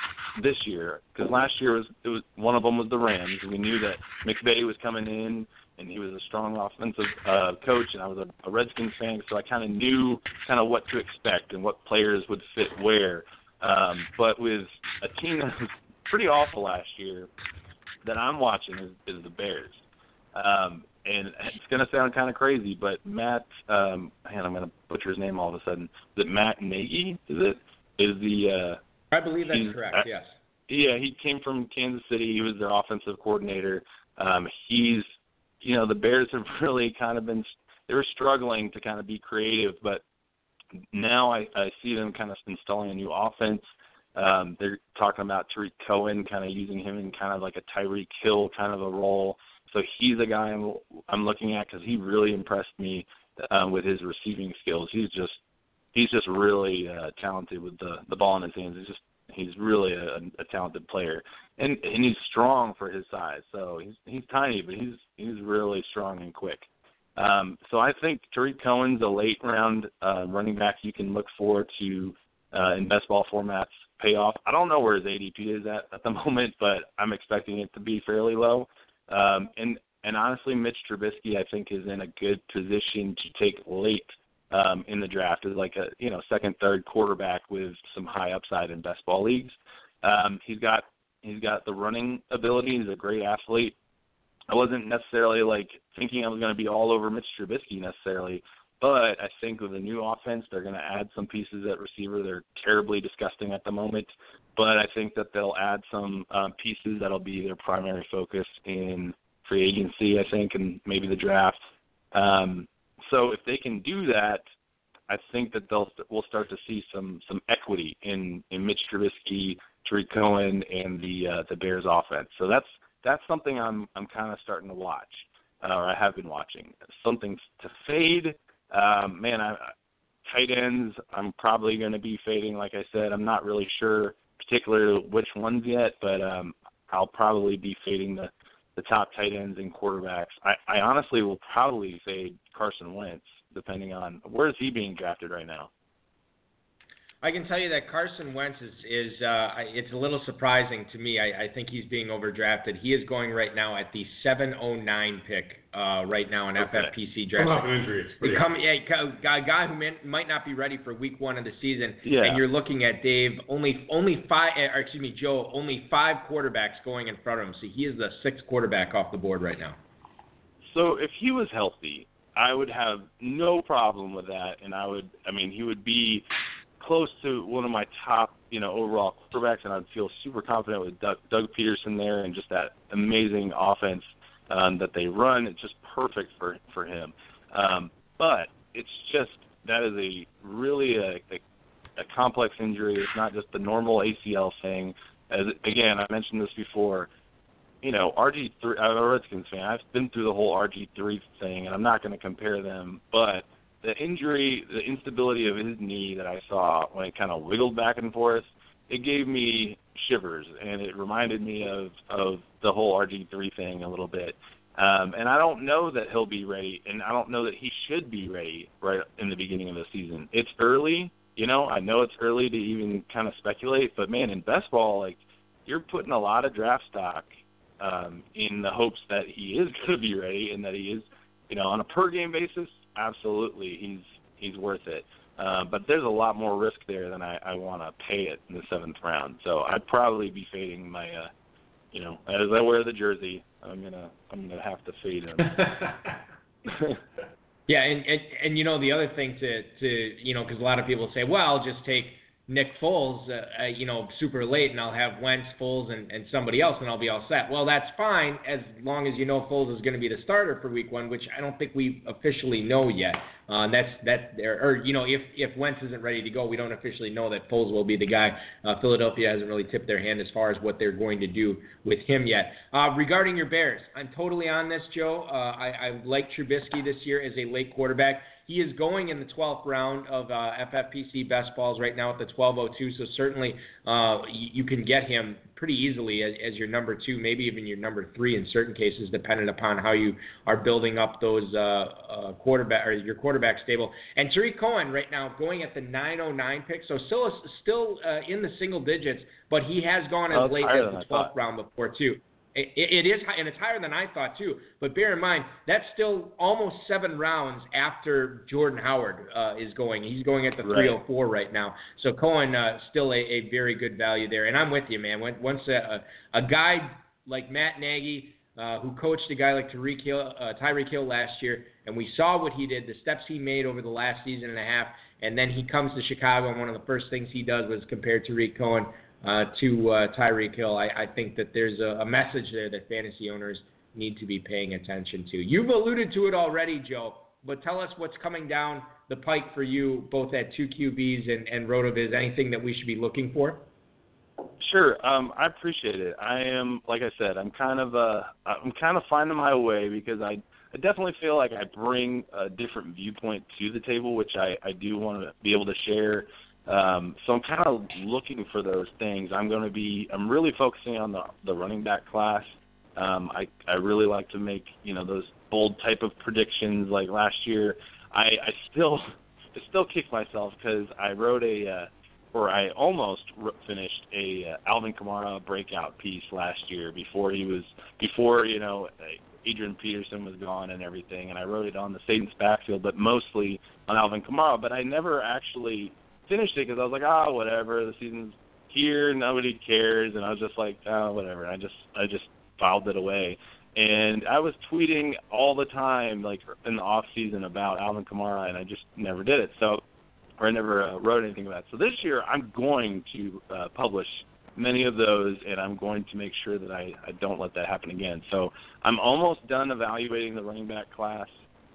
this year, because last year was it was one of them was the Rams. We knew that McVay was coming in and he was a strong offensive uh, coach, and I was a, a Redskins fan, so I kind of knew kind of what to expect and what players would fit where. Um, but with a team that was pretty awful last year, that I'm watching is, is the Bears. Um, and it's going to sound kind of crazy, but Matt, um, man, I'm going to butcher his name all of a sudden. Is it Matt Nagy? Is it? Is the? Uh, I believe that's correct. Yes. Yeah, he came from Kansas City. He was their offensive coordinator. Um, he's you know the Bears have really kind of been they were struggling to kind of be creative, but now I, I see them kind of installing a new offense. Um, they're talking about Tarik Cohen, kind of using him in kind of like a Tyreek Hill kind of a role. So he's a guy I'm I'm looking at because he really impressed me um, with his receiving skills. He's just he's just really uh, talented with the the ball in his hands. He's just he's really a, a talented player, and and he's strong for his size. So he's he's tiny, but he's he's really strong and quick. Um, so I think Tarik Cohen's a late round uh, running back you can look for to uh, in best ball formats pay off. I don't know where his ADP is at at the moment, but I'm expecting it to be fairly low. Um, and and honestly, Mitch Trubisky I think is in a good position to take late um, in the draft as like a you know second, third quarterback with some high upside in best ball leagues. Um, he's got he's got the running ability. He's a great athlete. I wasn't necessarily like thinking I was going to be all over Mitch Trubisky necessarily, but I think with the new offense, they're going to add some pieces at receiver. They're terribly disgusting at the moment, but I think that they'll add some um, pieces that'll be their primary focus in free agency. I think, and maybe the draft. Um, so if they can do that, I think that they'll we'll start to see some some equity in in Mitch Trubisky, Tarik Cohen, and the uh, the Bears offense. So that's that's something I'm I'm kind of starting to watch, uh, or I have been watching. Something to fade, um, man. I, tight ends, I'm probably going to be fading. Like I said, I'm not really sure particularly which ones yet, but um, I'll probably be fading the the top tight ends and quarterbacks. I, I honestly will probably fade Carson Wentz, depending on where is he being drafted right now. I can tell you that Carson Wentz is is uh, it's a little surprising to me. I, I think he's being overdrafted. He is going right now at the 709 pick uh, right now in okay. FFPC draft. Come off an injury. Become, yeah, a guy who may, might not be ready for week one of the season. Yeah. And you're looking at Dave only only five. Eh, or excuse me, Joe. Only five quarterbacks going in front of him. So he is the sixth quarterback off the board right now. So if he was healthy, I would have no problem with that, and I would. I mean, he would be close to one of my top, you know, overall quarterbacks, and I'd feel super confident with Doug, Doug Pederson there and just that amazing offense um, that they run. It's just perfect for for him. Um, but it's just that is a really a, a, a complex injury. It's not just the normal ACL thing. As again, I mentioned this before. You know, RG3. I'm a Redskins fan. I've been through the whole RG3 thing, and I'm not going to compare them, but the injury, the instability of his knee that I saw when it kind of wiggled back and forth, it gave me shivers, and it reminded me of of the whole RG3 thing a little bit. Um, and I don't know that he'll be ready, and I don't know that he should be ready right in the beginning of the season. It's early, you know. I know it's early to even kind of speculate, but man, in best ball, like you're putting a lot of draft stock um, in the hopes that he is going to be ready and that he is, you know, on a per game basis absolutely he's he's worth it. Uh, but there's a lot more risk there than I, I want to pay it in the seventh round. So I'd probably be fading my, uh, you know, as I wear the jersey, I'm gonna I'm gonna have to fade him. yeah, and, and and you know the other thing to to you know because a lot of people say, well, just take Nick Foles, uh, uh, you know, super late, and I'll have Wentz, Foles, and, and somebody else, and I'll be all set. Well, that's fine as long as you know Foles is going to be the starter for Week One, which I don't think we officially know yet. Uh, that's that, or, or you know, if if Wentz isn't ready to go, we don't officially know that Foles will be the guy. Uh, Philadelphia hasn't really tipped their hand as far as what they're going to do with him yet. Uh, regarding your Bears, I'm totally on this, Joe. Uh, I, I like Trubisky this year as a late quarterback. He is going in the 12th round of uh, FFPC best balls right now at the 1202. So certainly uh, you, you can get him pretty easily as, as, your number two, maybe even your number three in certain cases, depending upon how you are building up those uh, uh, quarterback or your quarterback stable. And Tarik Cohen right now going at the 909 pick, so still still uh, in the single digits, but he has gone as late as the 12th round before too. It, it is, and it's higher than I thought too. But bear in mind, that's still almost seven rounds after Jordan Howard uh, is going. He's going at the right. 304 right now. So Cohen uh, still a, a very good value there. And I'm with you, man. Once a, a, guy like Matt Nagy, uh, who coached a guy like Tyreek Hill, uh, Tyreek Hill last year, and we saw what he did, the steps he made over the last season and a half, and then he comes to Chicago, and one of the first things he does was compare Tarik Cohen uh, to uh, Tyreek Hill. I, I think that there's a, a message there that fantasy owners need to be paying attention to. You've alluded to it already, Joe, but tell us what's coming down the pike for you, both at two QBs and, and RotoViz. Anything that we should be looking for? Sure, um, I appreciate it. I am, like I said, I'm kind of uh, I'm kind of finding my way because I I definitely feel like I bring a different viewpoint to the table, which I I do want to be able to share um, so I'm kind of looking for those things. I'm going to be. I'm really focusing on the the running back class. Um, I I really like to make you know those bold type of predictions. Like last year, I I still I still kick myself because I wrote a uh, or I almost finished a uh, Alvin Kamara breakout piece last year before he was before you know Adrian Peterson was gone and everything, and I wrote it on the Saints' backfield, but mostly on Alvin Kamara. But I never actually finished it because I was like, ah, whatever. The season's here, nobody cares, and I was just like, oh, whatever. And I just I just filed it away. And I was tweeting all the time, like in the off season, about Alvin Kamara, and I just never did it. So, or I never uh, wrote anything about it. So this year, I'm going to uh, publish many of those, and I'm going to make sure that I, I don't let that happen again. So I'm almost done evaluating the running back class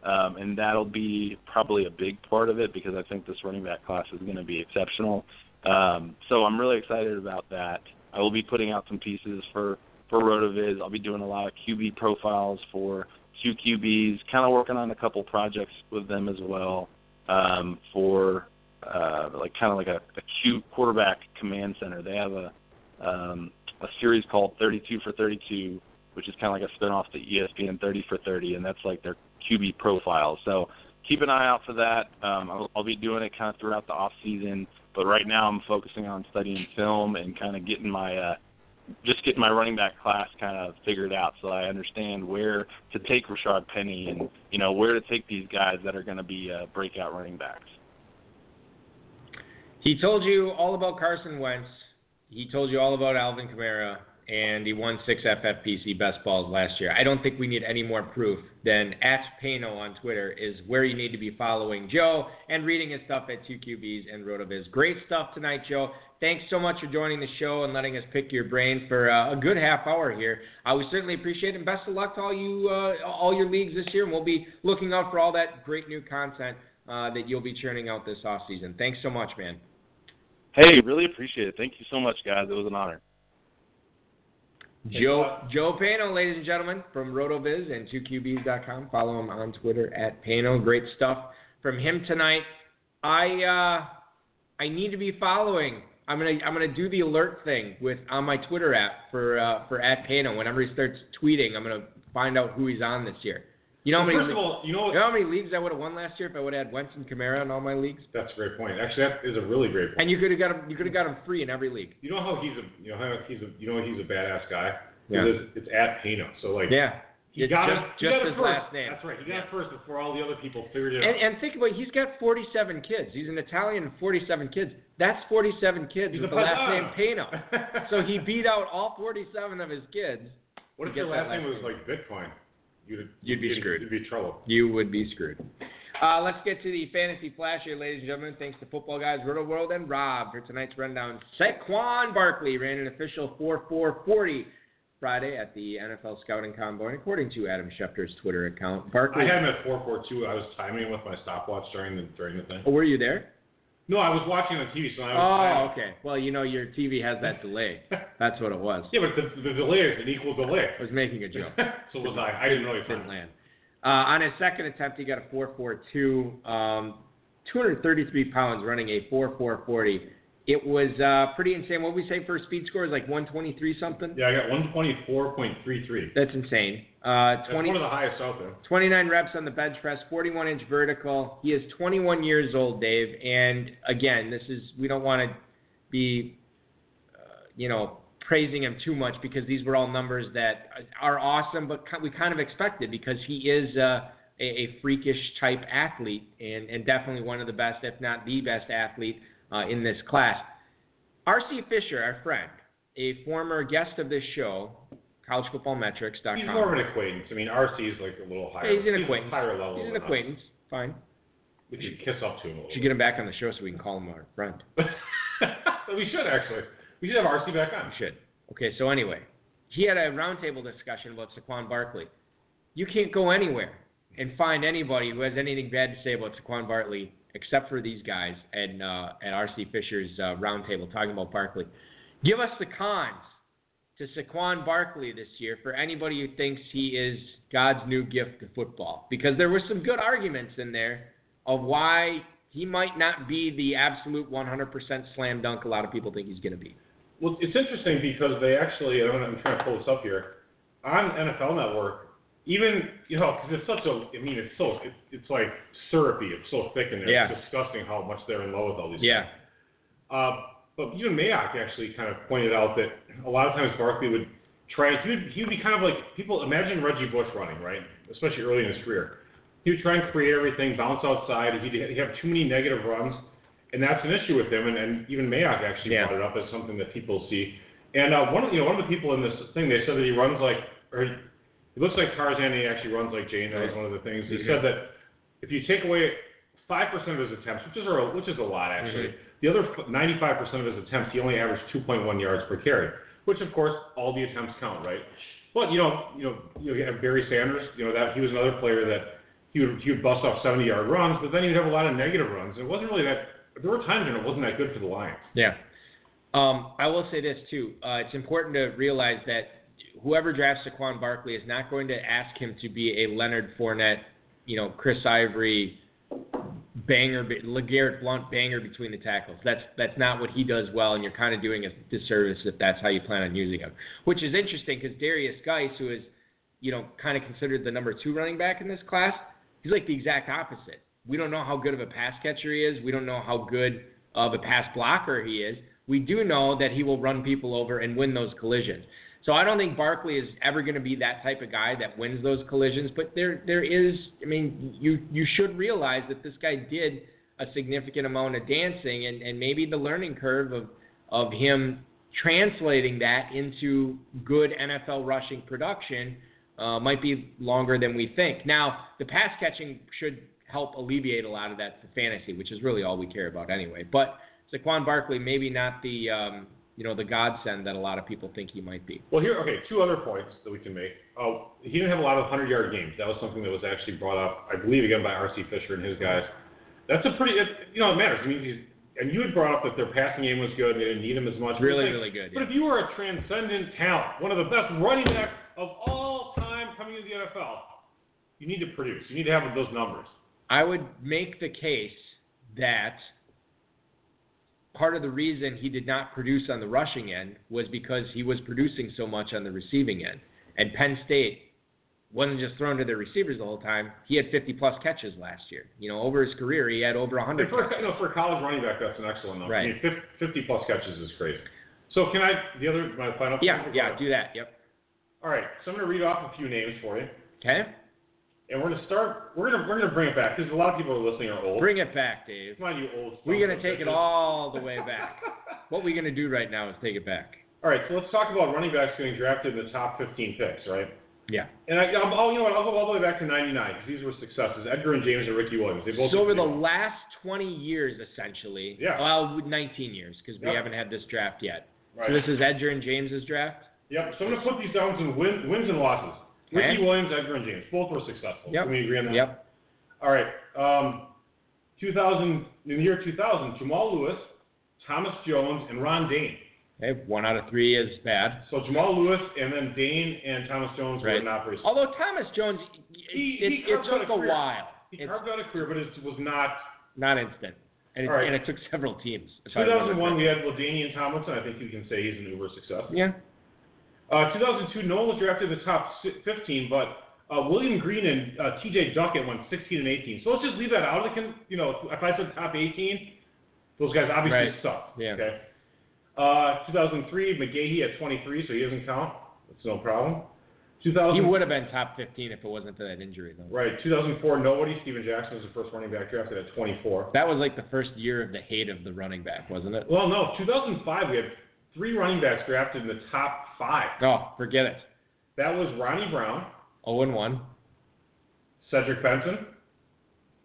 um, and that'll be probably a big part of it because I think this running back class is going to be exceptional. Um, so I'm really excited about that. I will be putting out some pieces for for Rotoviz. I'll be doing a lot of QB profiles for two QBs, kind of working on a couple projects with them as well um, for uh, like kind of like a, cute quarterback command center. They have a um, a series called 32 for 32, which is kind of like a spinoff to ESPN 30 for 30, and that's like their QB profile. So keep an eye out for that. Um, I'll, I'll be doing it kind of throughout the off season, but right now I'm focusing on studying film and kind of getting my uh, just getting my running back class kind of figured out so I understand where to take Rashad Penny and you know where to take these guys that are going to be uh, breakout running backs. He told you all about Carson Wentz. He told you all about Alvin Kamara and he won six FFPC best balls last year. I don't think we need any more proof than at Paeno on Twitter is where you need to be following Joe and reading his stuff at 2QBs and RotoViz. Great stuff tonight, Joe. Thanks so much for joining the show and letting us pick your brain for uh, a good half hour here. Uh, we certainly appreciate it, and best of luck to all you, uh, all your leagues this year. And we'll be looking out for all that great new content uh, that you'll be churning out this off season. Thanks so much, man. Hey, really appreciate it. Thank you so much, guys. It was an honor. Joe Joe Paeno, ladies and gentlemen, from RotoViz and 2QBs.com. Follow him on Twitter at Paeno. Great stuff from him tonight. I uh, I need to be following. I'm gonna I'm gonna do the alert thing with on my Twitter app for uh, for at Paeno. Whenever he starts tweeting, I'm gonna find out who he's on this year. You know how many? First of all, you know, you know how many leagues I would have won last year if I would have had Wentz and Kamara in all my leagues. That's a great point. Actually, that is a really great point. And you could have got him. You could have got him free in every league. You know how he's a. You know how he's a. You know he's a badass guy. Yeah. It's, it's at Paeno. So like. Yeah. He It's got just, it. He just got his first. last name. That's right. He got Yeah. it first before all the other people figured it out. And, and think about it, he's got 47 kids. He's an Italian and 47 kids. That's 47 kids He's with the last name Padano. Paeno. so he beat out all 47 of his kids. what if your last name was like Bitcoin? You'd You'd be screwed. You'd be trouble. You would be screwed. Uh, let's get to the fantasy flash here, ladies and gentlemen. Thanks to Football Guys, Rotoworld, and Rob for tonight's rundown. Saquon Barkley ran an official 4-4-40 Friday at the NFL Scouting Combine, according to Adam Schefter's Twitter account. Barkley. I had him at 442. I was timing with my stopwatch during the during the thing. Oh, were you there? No, I was watching on TV, so I was. Oh, okay. Well, you know your TV has that delay. That's what it was. Yeah, but the, the delay is an equal delay. I was making a joke. so was I. I didn't really Didn't land. Uh, on his second attempt, he got a 4.42, um, 233 pounds, running a 4.440. It was uh, pretty insane. What did we say for a speed score? Is like 123 something. Yeah, I got 124.33. That's insane. Uh, 20, one of the highest out there. 29 reps on the bench press, 41 inch vertical. He is 21 years old, Dave. And again, this is we don't want to be, uh, you know, praising him too much because these were all numbers that are awesome, but we kind of expected because he is uh, a, a freakish type athlete and, and definitely one of the best, if not the best athlete uh, in this class. R.C. Fisher, our friend, a former guest of this show, collegefootballmetrics.com. He's more of an acquaintance. I mean, RC is like a little higher. Yeah, he's an acquaintance. higher level. He's an than us. acquaintance. Fine. We should kiss up to him a little. Should get him back on the show so we can call him our friend. we should actually. We should have RC back on. We should. Okay, so anyway, he had a roundtable discussion about Saquon Barkley. You can't go anywhere and find anybody who has anything bad to say about Saquon Barkley except for these guys and uh, at RC Fisher's uh, roundtable talking about Barkley. Give us the cons to Saquon Barkley this year for anybody who thinks he is God's new gift to football, because there were some good arguments in there of why he might not be the absolute 100% slam dunk a lot of people think he's going to be. Well, it's interesting because they actually, I'm, I'm trying to pull this up here, on NFL Network, even, you know, because it's such a, I mean, it's so, it, it's like syrupy, it's so thick in there. Yeah. It's disgusting how much they're in love with all these Yeah. Uh, but even Mayock actually kind of pointed out that a lot of times Barkley would try. He would he would be kind of like people imagine Reggie Bush running right, especially early in his career. He would try and create everything, bounce outside. He'd, he'd have too many negative runs, and that's an issue with him. And, and even Mayock actually Yeah. brought it up as something that people see. And uh, one of you know one of the people in this thing they said that he runs like or he, looks like Tarzan. and He actually runs like Jane. That was one of the things he Mhm. said that if you take away five percent of his attempts, which is a which is a lot actually. Mhm. The other ninety-five percent of his attempts, he only averaged two point one yards per carry, which of course all the attempts count, right? But you know, you know, you have Barry Sanders. You know that he was another player that he would he would bust off seventy-yard runs, but then he'd have a lot of negative runs. It wasn't really that. There were times when it wasn't that good for the Lions. Yeah. Um, I will say this too. Uh, it's important to realize that whoever drafts Saquon Barkley is not going to ask him to be a Leonard Fournette, you know, Chris Ivory, banger, LeGarrette Blunt banger between the tackles. That's that's not what he does well, and you're kind of doing a disservice if that's how you plan on using him. Which is interesting because Derrius Guice, who is, you know, kind of considered the number two running back in this class, he's like the exact opposite. We don't know how good of a pass catcher he is. We don't know how good of a pass blocker he is. We do know that he will run people over and win those collisions. So I don't think Barkley is ever going to be that type of guy that wins those collisions. But there, there is. I mean, you you should realize that this guy did a significant amount of dancing, and and maybe the learning curve of of him translating that into good NFL rushing production uh, might be longer than we think. Now, the pass catching should help alleviate a lot of that for fantasy, which is really all we care about anyway. But Saquon Barkley, maybe not the um, you know the godsend that a lot of people think he might be. Well, here, okay, two other points that we can make. Uh, he didn't have a lot of 100 yard games. That was something that was actually brought up, I believe, again by R.C. Fisher and his guys. That's a pretty, it, you know, it matters. I mean, he's, and you had brought up that their passing game was good. They didn't need him as much. Really, really good, But if you were a transcendent talent, one of the best running backs of all time coming into the NFL, you need to produce. You need to have those numbers. I would make the case that part of the reason he did not produce on the rushing end was because he was producing so much on the receiving end. And Penn State wasn't just thrown to their receivers the whole time. He had 50 plus catches last year. You know, over his career, he had over 100. And for, catches. a- no, for a college running back, that's an excellent number. I Right. mean, 50, 50 plus catches is crazy. So can I, the other, my final Yeah, yeah, do that. Yep. All right, so I'm going to read off a few names for you. Okay. And we're gonna start. We're gonna we're gonna bring it back because a lot of people are listening are old. Bring it back, Dave. Come on, you old. We're gonna take it all the way back. What we're gonna do right now is take it back. All right, so let's talk about running backs getting drafted in the top 15 picks, right? Yeah. And I, I'll, I'll- oh, you know what? I'll go all the way back to '99 because these were successes. Edgerrin James and Ricky Williams. They both. So over the last 20 years, essentially. Yeah. Well, 19 years because we Yep. haven't had this draft yet. Right. So this is Edgerrin James's draft. Yep. So I'm gonna put these down in win, wins and losses. Ricky Okay. Williams, Edgerrin James. Both were successful. Yep. Can we agree on that? Yep. All right. Um, 2000 in the year 2000, Jamal Lewis, Thomas Jones, and Ron Dayne. Okay, one out of three is bad. So Jamal Lewis and then Dayne and Thomas Jones Right. were not very. Although Thomas Jones, it, He- it, he it out took a a while. He It's carved out a career, but it was not. not instant. And it, right. and it took several teams. if I remember 2001, we had LaDainian Tomlinson. I think you can say he's an uber success. Yeah. Uh, 2002, no one was drafted in the top 15, but uh, William Green and uh, T.J. Duckett went 16 and 18. So let's just leave that out. Of the you know, if I said top 18, those guys obviously Right. suck. Yeah. Okay. Uh, 2003, McGahee at 23, so he doesn't count. That's no problem. 2000, He would have been top 15 if it wasn't for that injury, though. Right. 2004, nobody. Steven Jackson was the first running back drafted at 24. That was like the first year of the hate of the running back, wasn't it? Well, no. 2005, we had three running backs drafted in the top five. Oh, forget it. That was Ronnie Brown, 0 and 1, Cedric Benson,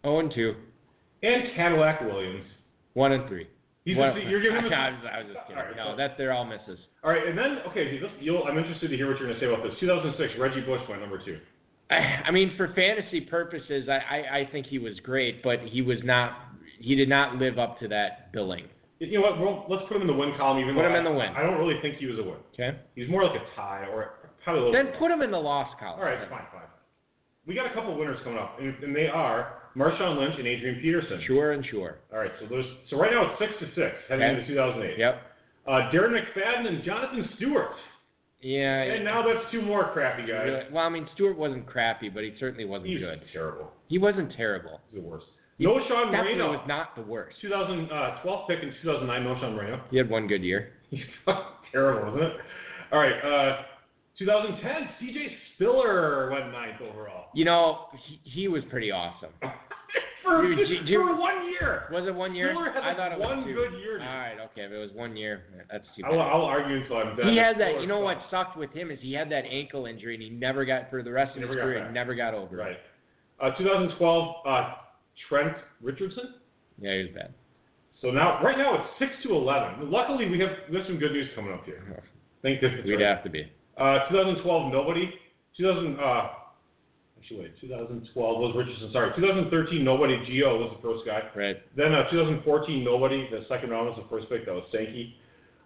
0 and 2, and Cadillac Williams. 1 and 3. He's a, you're giving him. I was, I was just kidding. Right, no, so- that they're all misses. All right, and then okay, this, you'll, I'm interested to hear what you're going to say about this. 2006, Reggie Bush went number two. I, I mean, for fantasy purposes, I, I, I think he was great, but he was not. He did not live up to that billing. You know what? Well, let's put him in the win column. Even Put though him in I- the win. I don't really think he was a win. Okay. He's more like a tie or probably a little. Then put him in the loss column. All right, fine, fine. We got a couple winners coming up, and, and they are Marshawn Lynch and Adrian Peterson. Sure and sure. All right, so there's so right now it's six to six heading Okay. into 2008. Yep. Uh, Darren McFadden and Jonathan Stewart. Yeah. And now that's two more crappy guys. really- well, I mean, Stewart wasn't crappy, but he certainly wasn't He's good. terrible. He wasn't terrible. He's the worst. Knowshon Moreno. was not the worst. 2012 pick in 2009, Knowshon Moreno. He had one good year. He's terrible, isn't it? All right, uh, 2010, CJ Spiller went ninth overall. You know, he, he was pretty awesome. for, You- you- for one year. Was it one year? Spiller had I thought it one was two. good year. All right, okay. If it was one year, that's too I'll, bad. I'll argue until I'm dead. He had that. Spiller You know what sucked. with him is he had that ankle injury and he never got for the rest of his career. He never got over Right. it. Uh, 2012, uh, Trent Richardson. Yeah, he was bad. So now, right now, it's six to 11. Luckily, we have there's some good news coming up here. Thank goodness. We'd right? have to be. Uh, 2012, nobody. 2000, uh, actually, wait, 2012 was Richardson. Sorry, 2013, nobody. Gio was the first guy. Right. Then uh, 2014, nobody. The second round was the first pick. That was Sankey.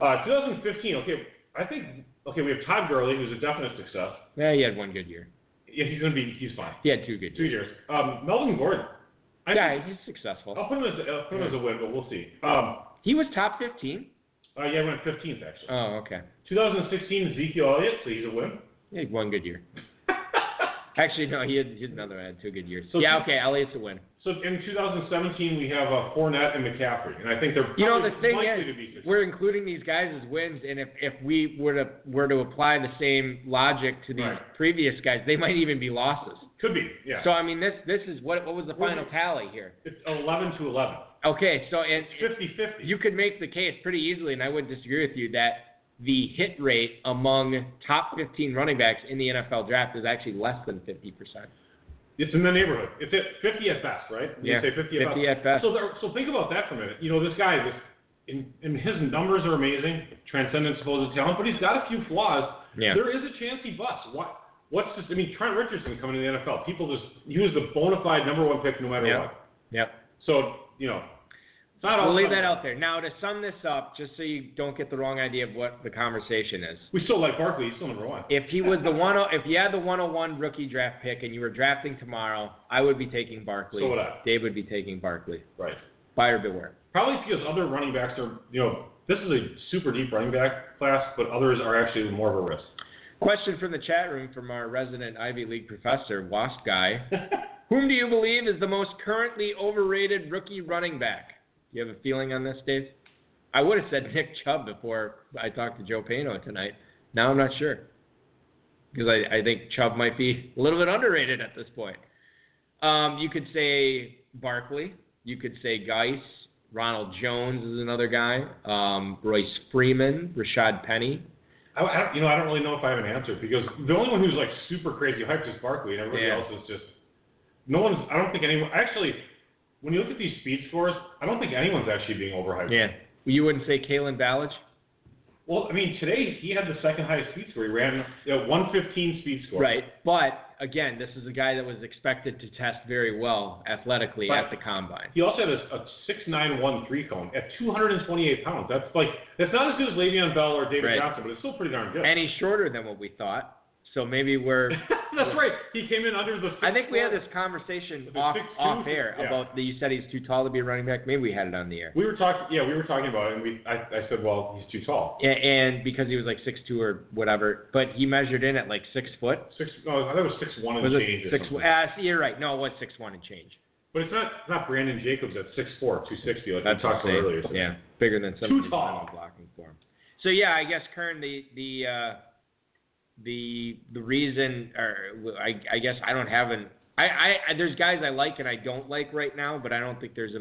Uh, 2015, okay, I think, okay, we have Todd Gurley, who's a definite success. Yeah, he had one good year. Yeah, he's going to be, he's fine. He had two good Two years. years. Um, Melvin Gordon. I Yeah, think- he's successful. I'll put him as I'll put him as a win, but we'll see. Um, He was top 15. uh, yeah, I went 15th actually. Oh, okay. 2016, Ezekiel Elliott, so he's a win. He had one good year. Actually, no, he had, he had another. Had two good years. So yeah, okay. Elliott's a win. So in 2017, we have uh, Fournette and McCaffrey, and I think they're You know, the thing is, to be successful. we're including these guys as wins, and if, if we were to were to apply the same logic to these Right. previous guys, they might even be losses. Could be, yeah. So I mean, this this is what what was the final tally here? it's 11 to 11. Okay, so it, It's 50-50. you could make the case pretty easily, and I wouldn't disagree with you that the hit rate among top 15 running backs in the NFL draft is actually less than 50 percent. It's in the neighborhood. It's at 50 at best, right? You Yeah, say 50 at 50 best. at best. So, there, so think about that for a minute. You know, this guy, this, in, in his numbers are amazing, transcendent supposed to talent, but he's got a few flaws. Yeah. There is a chance he busts. What? What's this? I mean, Trent Richardson coming to the NFL. People just he was the bona fide number one pick no matter Yeah. what. Yep. So you know, it's not. We'll leave fun. that out there. Now, to sum this up, just so you don't get the wrong idea of what the conversation is. We still like Barkley. He's still number one. If he was the one, if you had the 101 rookie draft pick and you were drafting tomorrow, I would be taking Barkley. So would I. Dave would be taking Barkley. Right. Buyer beware. Probably because other running backs are, you know, this is a super deep running back class, but others are actually more of a risk. Question from the chat room from our resident Ivy League professor, Wasp Guy. Whom do you believe is the most currently overrated rookie running back? Do you have a feeling on this, Dave? I would have said Nick Chubb before I talked to Joe Paeno tonight. Now I'm not sure. Because I, I think Chubb might be a little bit underrated at this point. Um, you could say Barkley. You could say Guice. Ronald Jones is another guy. Um, Royce Freeman. Rashad Penny. I, I don't, you know, I don't really know if I have an answer because the only one who's like super crazy hyped is Barkley, and everybody Yeah. else is just no one's. I don't think anyone actually. When you look at these speed scores, I don't think anyone's actually being overhyped. Yeah. You wouldn't say Kalen Ballage? Well, I mean, today he had the second highest speed score. He ran you know, 115 speed score. Right. But again, this is a guy that was expected to test very well athletically But- at the combine. He also had a, a 6'9", three cone at 228 pounds. That's like that's not as good as Le'Veon Bell or David Right. Johnson, but it's still pretty darn good. And he's shorter than what we thought. So maybe we're that's right. He came in under the. I think we had this conversation off off air Yeah. about that you said he's too tall to be a running back. Maybe we had it on the air. We were talking. Yeah, we were talking about it, and we. I, I said, well, he's too tall. Yeah, And because he was like six two or whatever, but he measured in at like six foot. Six. No, I thought it was six one and Was change. it six? Uh, see, you're right. No, it was six one and change. But it's not it's not Brandon Jacobs at 6'4", 260 like That's we talked about earlier. today. Yeah, bigger than some Too tall. blocking for him. So yeah, I guess Kern, the the uh, the the reason, or I I guess I don't have an I, I I there's guys I like and I don't like right now, but I don't think there's a,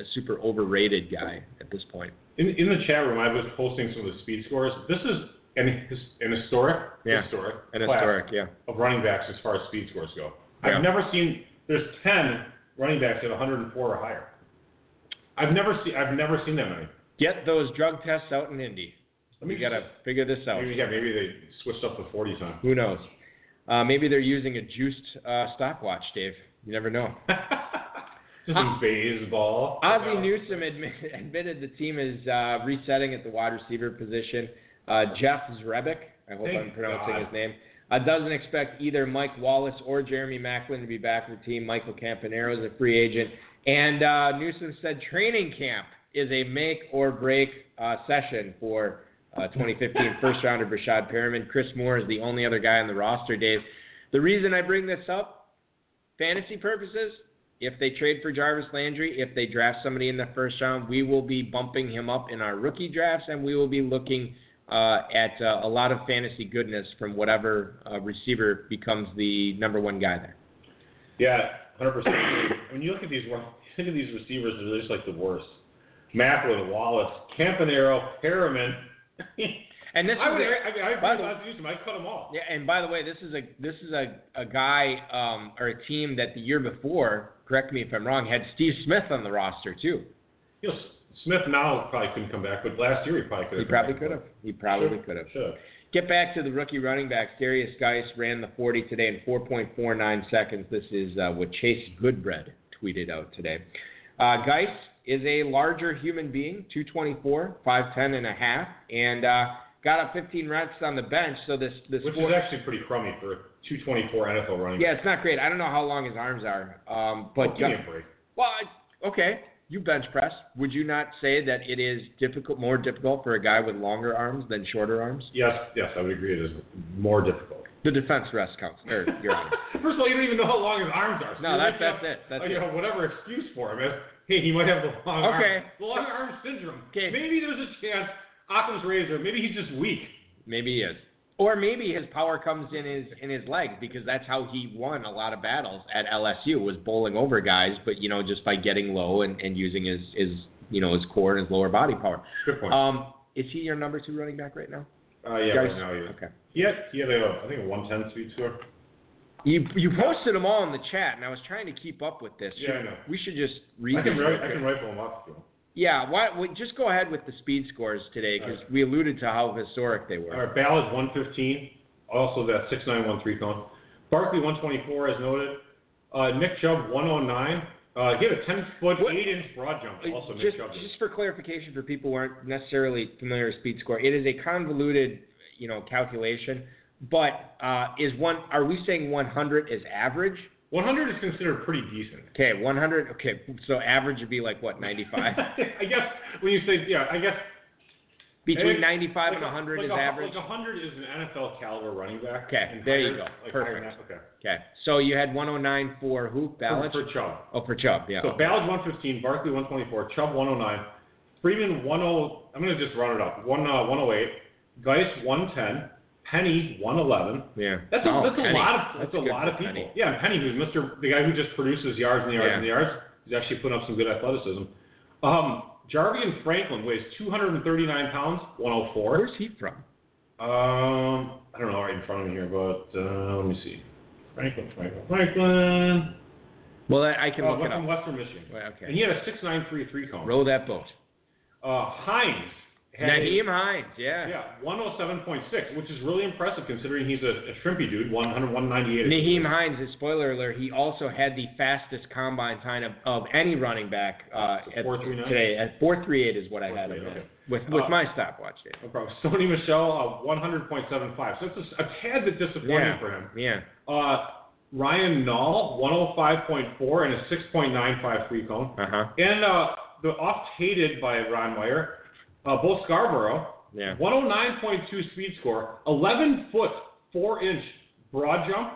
a super overrated guy at this point. In, in the chat room, I was posting some of the speed scores. This is an, an historic, Yeah. historic, An historic, yeah. of running backs as far as speed scores go. Yeah. I've never seen. There's 10 running backs at 104 or higher. I've never seen. I've never seen that many. Get those drug tests out in Indy. Let me We gotta figure this out. Maybe, yeah, maybe they switched up the 40s on. Who knows? Uh, maybe they're using a juiced uh, stopwatch, Dave. You never know. Just some baseball. Ozzie Newsome admit, admitted the team is uh, resetting at the wide receiver position. Uh, Jeff Zrebiec, I hope Thank I'm pronouncing God. his name, uh, doesn't expect either Mike Wallace or Jeremy Maclin to be back with the team. Michael Campanaro is a free agent. And uh, Newsome said training camp is a make or break uh, session for uh, 2015 first rounder Breshad Perriman. Chris Moore is the only other guy on the roster, Dave. The reason I bring this up, fantasy purposes, if they trade for Jarvis Landry, if they draft somebody in the first round, we will be bumping him up in our rookie drafts, and we will be looking uh, at uh, a lot of fantasy goodness from whatever uh, receiver becomes the number one guy there. Yeah, 100. percent When you look at these, look at these receivers, they're just like the worst. Maclin, Wallace, Campanaro, Harriman. And this I is would, a- I, I, I, by I, the- I, Newsome, I'd cut them all. Yeah, and by the way, this is a this is a, a guy um, or a team that the year before, correct me if I'm wrong, had Steve Smith on the roster too. You know, Smith now probably couldn't come back, but last year he probably could. He probably could have. He probably could have. Should. Get back to the rookie running backs. Derrius Guice ran the 40 today in 4.49 seconds. This is uh, what Chase Goodbread tweeted out today. Uh, Geis is a larger human being, 224, 5'10 and a half, and uh, got up 15 reps on the bench. So this this Which four- is actually pretty crummy for 224 NFL running. yeah, it's not great. I don't know how long his arms are, um, but Oh, give me a break. well, okay. You bench press. Would you not say that it is difficult, more difficult for a guy with longer arms than shorter arms? Yes, yes, I would agree. It is more difficult. The defense rest counts. Or. First of all, you don't even know how long his arms are. So No, that's- that's it. That's uh, you know, whatever excuse for him. As, hey, he might have the long Okay. arm, the long arm syndrome. Okay. Maybe there's a chance Occam's razor. Maybe he's just weak. Maybe he is. Or maybe his power comes in his in his legs because that's how he won a lot of battles at LSU was bowling over guys, but you know just by getting low and, and using his his you know his core and his lower body power. Good point. Um, is he your number two running back right now? uh, yeah, Guys- right now he is. Okay. He had, he had a, I think a 110 speed score. You you posted them all in the chat, and I was trying to keep up with this. Yeah, I know. We should just read I can, them. ri- I can rifle him off. if you want. Yeah, why, well, just go ahead with the speed scores today because we alluded to how historic they were. All right, Ballage 115, also that 6913 cone. Barkley 124 as noted. Uh, Nick Chubb 109. Uh, he had a 10 foot, What- 8 inch broad jump. Also, Nick just, Chubb. did. just for clarification for people who aren't necessarily familiar with speed score, it is a convoluted, you know, calculation. But uh, is one? Are we saying 100 is average? 100 is considered pretty decent. Okay, 100. Okay, so average would be like what 95. I guess when you say, yeah, I guess. Between Like- 95 like and a- 100 like is a, average. Like 100 is an NFL caliber running back. Okay, there you go. Like Perfect. Okay. Okay, so you had 109 for who? Ballage. For, for Chubb. oh, for Chubb. Yeah. So Ballage 115, Barkley 124, Chubb 109, Freeman 10. I'm going to just run it up. One uh, 108, Guice 110, Penny 111. yeah. That's a, Oh, that's a lot of that's, That's a lot of people. Penny. Yeah, and Penny, who's Mr. the guy who just produces yards and yards Yeah. and yards, he's actually putting up some good athleticism. Um, Jarvion Franklin weighs 239 pounds, 104. Where's he from? Um, I don't know right in front of me here, but uh, let me see. Franklin, Franklin, Franklin. Well, I, I can Oh, look it from up. Western Michigan. Well, And Okay. he had a six nine three three cone. Row that boat. Uh, Hines Nyheim Hines, yeah. yeah, 107.6, which is really impressive considering he's a, a shrimpy dude, 100, 198. Nyheim Hines, spoiler alert, he also had the fastest combine time of, of any running back uh, So at, today. At 4.38 is what I had him okay. with, with Uh, my stopwatch, Dave. No problem. Sony Michel, uh, 100.75. So it's a, a tad bit disappointing Yeah. for him. Yeah. Uh, Ryan Nall, 105.4 and a 6.95 free cone. Uh-huh. And uh, the oft hated by Ron Meyer, uh, Bo Scarborough, Yeah. 109.2 speed score, 11 foot 4 inch broad jump,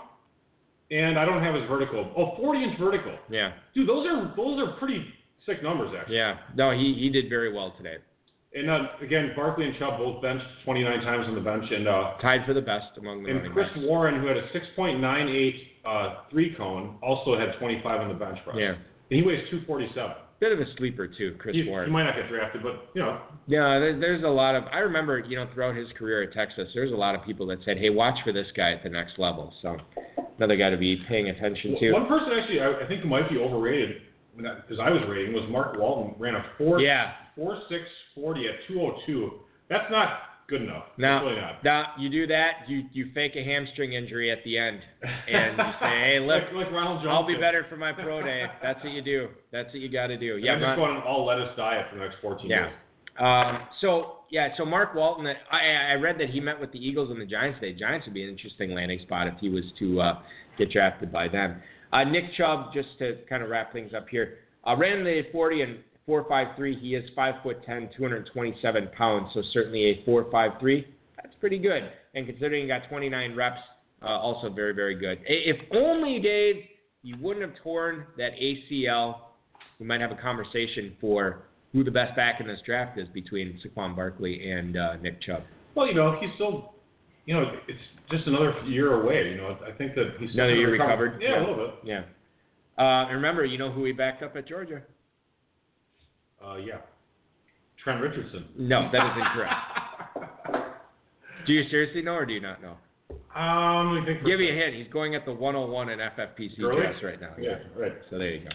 and I don't have his vertical. Oh, 40 inch vertical. Yeah. Dude, those are those are pretty sick numbers actually. Yeah. No, he, he did very well today. And uh, again, Barkley and Chubb both benched 29 times on the bench, and uh, Tied for the best among the and Chris backs. Warren, who had a 6.98 uh, three cone, also had 25 on the bench press. Yeah. And he weighs 247. Bit of a sleeper, too, Chris He, he might not get drafted, but you know, Yeah, there, there's a lot of. I remember, you know, throughout his career at Texas, there's a lot of people that said, "Hey, watch for this guy at the next level." So, another guy to be paying attention to. one person actually I, I think might be overrated because I was rating was Mark Walton ran a four Yeah. four six forty at 202. That's not good enough. Now, really now you do that, you you fake a hamstring injury at the end, and you say, "Hey, look, like, like I'll be better for my pro day." That's what you do. That's what you got to do. And Yeah, then just going go on an all lettuce diet for the next 14 Yeah. days. Um, so yeah, so Mark Walton, I, I read that he met with the Eagles and the Giants today. Giants would be an interesting landing spot if he was to uh, get drafted by them. Uh, Nick Chubb, just to kind of wrap things up here, uh, ran the 40 and 4.53. He is five foot 10, 227 pounds, so certainly a 4.53. That's pretty good, and considering he got 29 reps, uh, also very very good. If only Dave, you wouldn't have torn that ACL. We might have a conversation for who the best back in this draft is between Saquon Barkley and uh, Nick Chubb. Well, you know, he's still, you know, it's just another year away. You know, I think that he's still Another year recover. recovered? Yeah, Yeah. a little bit. Yeah. Uh, and remember, you know who he backed up at Georgia? Uh, yeah. Trent Richardson. No, that is incorrect. Do you seriously know or do you not know? Um, let me think. Give a a hint. He's going at the 101 in FFPC drafts right now. Yeah, right. So there you go.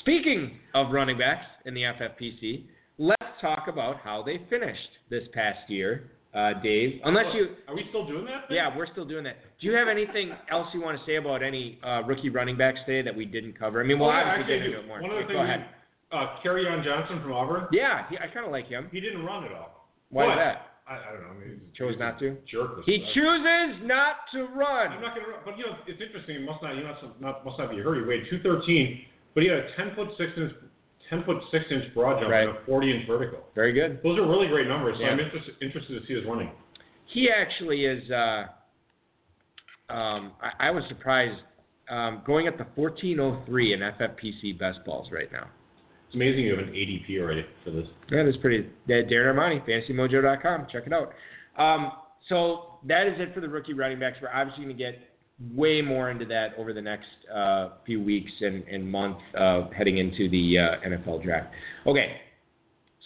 Speaking of running backs in the FFPC, let's talk about how they finished this past year, uh, Dave. Unless you, Are we still doing that? thing? yeah, we're still doing that. Do you have anything else you want to say about any uh, rookie running backs today that we didn't cover? I mean, we'll Oh, yeah, obviously get into it more. One of the Go things. Uh, Kerryon Johnson from Auburn. Yeah, he, I kind of like him. He didn't run at all. Why But- is that? I, I don't know. I mean, he's- Chose not to? Jerk. He chooses not to I'm run. not gonna. run, But you know, it's interesting. It must not. You must not. Must not be a hurry. He weighed 213, but he had a 10 foot six inch, 10 foot six inch broad jump Right. and a 40 inch vertical. Very good. Those are really great numbers. So Yeah. I'm interested interested to see his running. He actually is. Uh, um, I, I was surprised um, going at the 1403 in FFPC best balls right now. It's amazing you have an ADP already for this. Yeah, That is pretty. That Darren Armani, FantasyMojo.com. Check it out. Um, so that is it for the rookie running backs. We're obviously going to get way more into that over the next uh, few weeks and, and month uh, heading into the uh, NFL draft. Okay,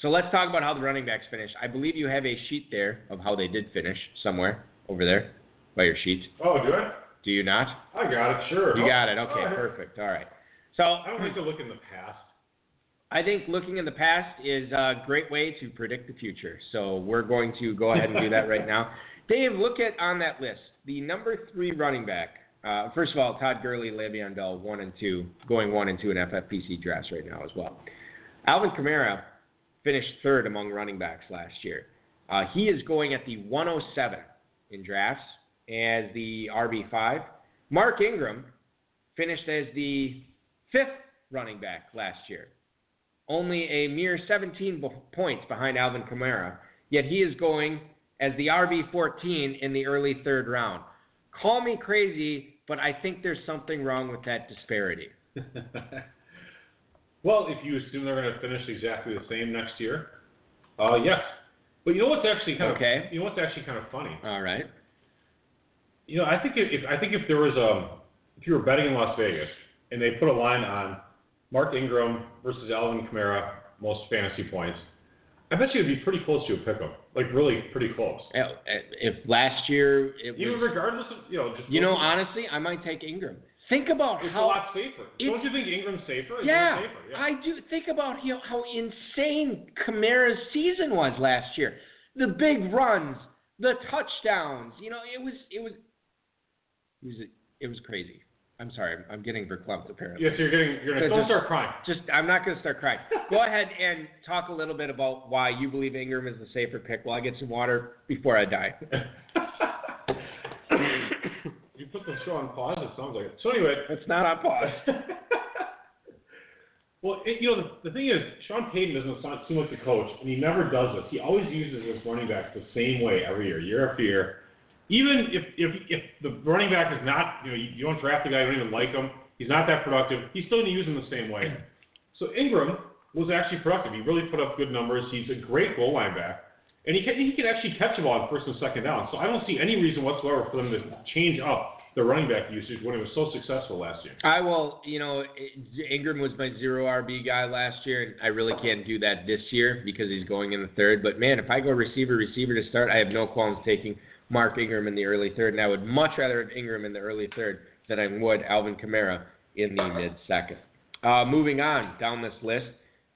so let's talk about how the running backs finished. I believe you have a sheet there of how they did finish somewhere over there by your sheet. Oh, do I? Do you not? I got it. Sure. You Oh, got it. Okay, perfect. All right. So I don't like to look in the past. I think looking in the past is a great way to predict the future. So we're going to go ahead and do that right now. Dave, look at on that list the number three running back. Uh, first of all, Todd Gurley, Le'Veon Bell, one and two, going one and two in FFPC drafts right now as well. Alvin Kamara finished third among running backs last year. Uh, he is going at the 107 in drafts as the RB5. Mark Ingram finished as the fifth running back last year only a mere 17 b- points behind Alvin Kamara, yet he is going as the RB14 in the early third round. Call me crazy, but I think there's something wrong with that disparity. well, if you assume they're going to finish exactly the same next year, uh, yes. But you know what's actually kind Okay. of you know what's actually kind of funny. All right. You know, I think if, if I think if there was a if you were betting in Las Vegas and they put a line on Mark Ingram versus Alvin Kamara most fantasy points, I bet you it'd be pretty close to a pickup, like really pretty close. Uh, If last year it Even was, regardless of you know, just you know, honestly, I might take Ingram. Think about how it's a lot safer. Don't you think Ingram's safer? Yeah, safer. yeah. I do. Think about how, how insane Kamara's season was last year. The big runs, the touchdowns. You know, it was it was it was it was crazy. I'm sorry, I'm, I'm getting verklempt apparently. Yes, you're getting. You're gonna don't just- start crying. Just I'm not going to start crying. Go ahead and talk a little bit about why you believe Ingram is the safer pick. While I get some water before I die. you put the show on pause. It sounds like it. So anyway, It's not on pause. well, it, you know the, the thing is, Sean Payton doesn't sound, seem like the coach, and he never does this. He always uses his running backs the same way every year, year after year. Even if if if the running back is not, you know, you, you don't draft the guy, you don't even like him. He's not that productive. He's still going to use him the same way. So Ingram was actually productive. He really put up good numbers. He's a great goal line back. And he can, he can actually catch the ball on first and second down. So I don't see any reason whatsoever for them to change up the running back usage when it was so successful last year. I will, you know, Ingram was my zero RB guy last year, and I really can't do that this year because he's going in the third. But man, if I go receiver, receiver to start, I have no qualms taking Mark Ingram in the early third, and I would much rather have Ingram in the early third than I would Alvin Kamara in the mid second. Uh, moving on down this list,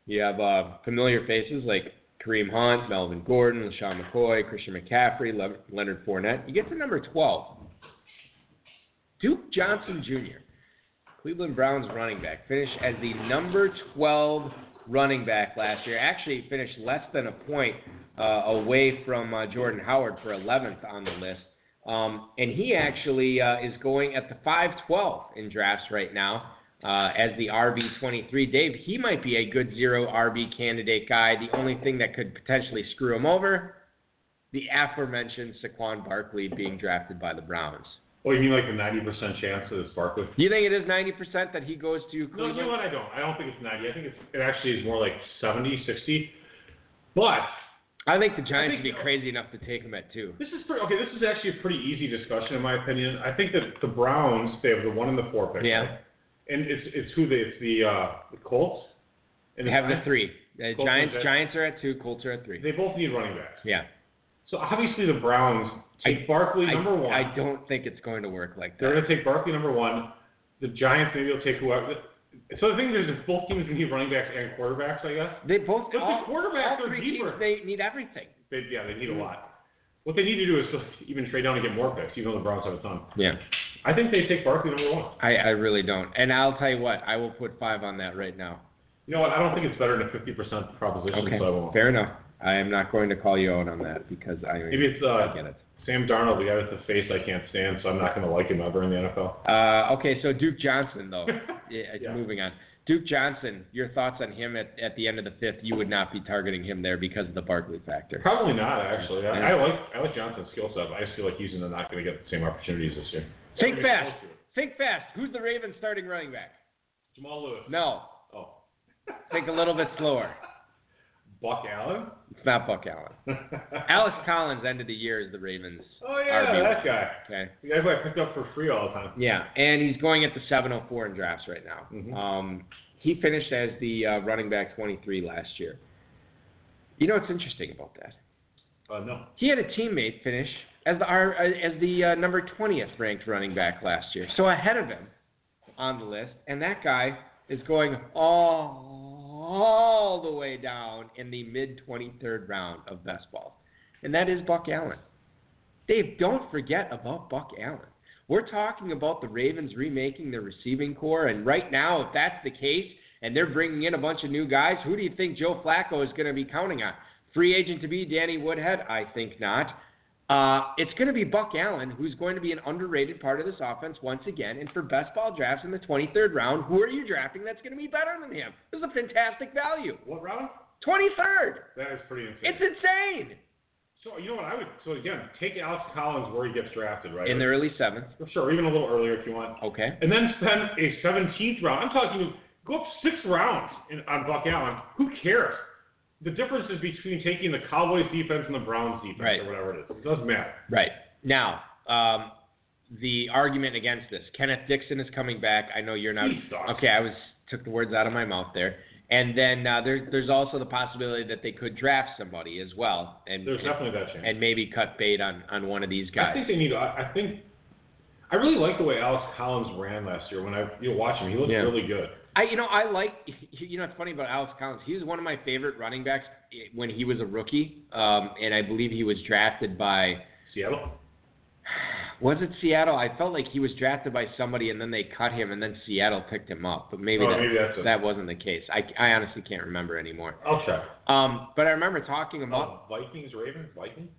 you have uh, familiar faces like Kareem Hunt, Melvin Gordon, LeSean McCoy, Christian McCaffrey, Le- Leonard Fournette. You get to number 12. Duke Johnson Jr., Cleveland Browns running back, finished as the number 12 running back last year. Actually, finished less than a point uh, away from uh, Jordan Howard for 11th on the list. Um, and he actually uh, is going at the 512 in drafts right now uh, as the RB23. Dave, he might be a good zero RB candidate guy. The only thing that could potentially screw him over, the aforementioned Saquon Barkley being drafted by the Browns. Oh, you mean like the 90% chance that it's Barkley? Do you think it is 90% that he goes to No, you know what? I don't. I don't think it's 90. I think it's, it actually is more like 70, 60. But I think the Giants think would be crazy enough to take him at two. this is pretty, okay. This is actually a pretty easy discussion in my opinion. I think that the Browns they have the one and the four pick. Yeah. right? And it's it's who they it's the uh, the Colts. And They have the three. The Colts Giants. Giants are at two. Colts are at three. They both need running backs. Yeah. So obviously the Browns take Barkley I, number one. I don't think it's going to work like that. They're going to take Barkley number one. The Giants maybe will take whoever. So the thing is, if both teams need running backs and quarterbacks, I guess. They both. But the all, quarterbacks all are deeper. teams, they need everything. They, yeah, they need a lot. What they need to do is even trade down and get more picks, even though the Browns have a ton. Yeah. I think they take Barkley number one. I, I really don't. And I'll tell you what, I will put five on that right now. You know what? I don't think it's better than a 50% proposition, Okay. so I won't. Fair enough. I am not going to call you out on that because I, Maybe it's I uh, get it. Sam Darnold, the guy with the face I can't stand, so I'm not going to like him ever in the NFL. Uh, okay, so Duke Johnson, though. yeah, Yeah. Moving on. Duke Johnson, your thoughts on him at, at the end of the fifth? You would not be targeting him there because of the Barkley factor. Probably not, actually. I, Yeah. I like I like Johnson's skill set. but I just feel like he's not going to get the same opportunities this year. Think Pretty fast. close to it. Think fast. Who's the Ravens starting running back? Jamal Lewis. No. Oh. Think a little bit slower. Buck Allen. It's not Buck Allen. Alex Collins ended the year as the Ravens. Oh yeah, RB. that guy. Okay. The guy who I picked up for free all the time. Yeah, and he's going at the 704 in drafts right now. Mhm. Um, he finished as the uh, running back 23 last year. You know what's interesting about that? Uh, no. He had a teammate finish as the R- uh, as the uh, number 20th ranked running back last year, so ahead of him on the list, and that guy is going all, all the way down in the mid 23rd round of best ball, and that is Buck Allen. Dave, don't forget about Buck Allen. We're talking about the Ravens remaking their receiving corps, and right now, if that's the case, and they're bringing in a bunch of new guys, who do you think Joe Flacco is going to be counting on? Free agent to be Danny Woodhead? I think not. Uh, it's going to be Buck Allen, who's going to be an underrated part of this offense once again. And for best ball drafts in the 23rd round, who are you drafting that's going to be better than him? This is a fantastic value. What round? 23rd. That is pretty insane. It's insane. so you know what I would? So again, take Alex Collins where he gets drafted, right? In the early seventh. Sure, even a little earlier if you want. Okay. And then spend a 17th round. I'm talking go up six rounds in, on Buck Allen. Who cares? The difference is between taking the Cowboys defense and the Browns defense Right. or whatever it is. It doesn't matter. Right. Now, um, the argument against this Kenneth Dixon is coming back. I know you're not. Okay, I was took the words out of my mouth there. And then uh, there's there's also the possibility that they could draft somebody as well, and There's and, definitely that chance. and maybe cut bait on on one of these guys. I think they need. I, I think. I really like the way Alex Collins ran last year. When I you know, watch him, he looked Yeah. really good. I you know I like you know it's funny about Alex Collins. He was one of my favorite running backs when he was a rookie, um, and I believe he was drafted by Seattle. was it Seattle? I felt like he was drafted by somebody and then they cut him and then Seattle picked him up, but maybe Oh, that maybe that's it. that wasn't the case. I, I honestly can't remember anymore. I'll check. Um, but I remember talking about Oh, Vikings, Ravens, Vikings.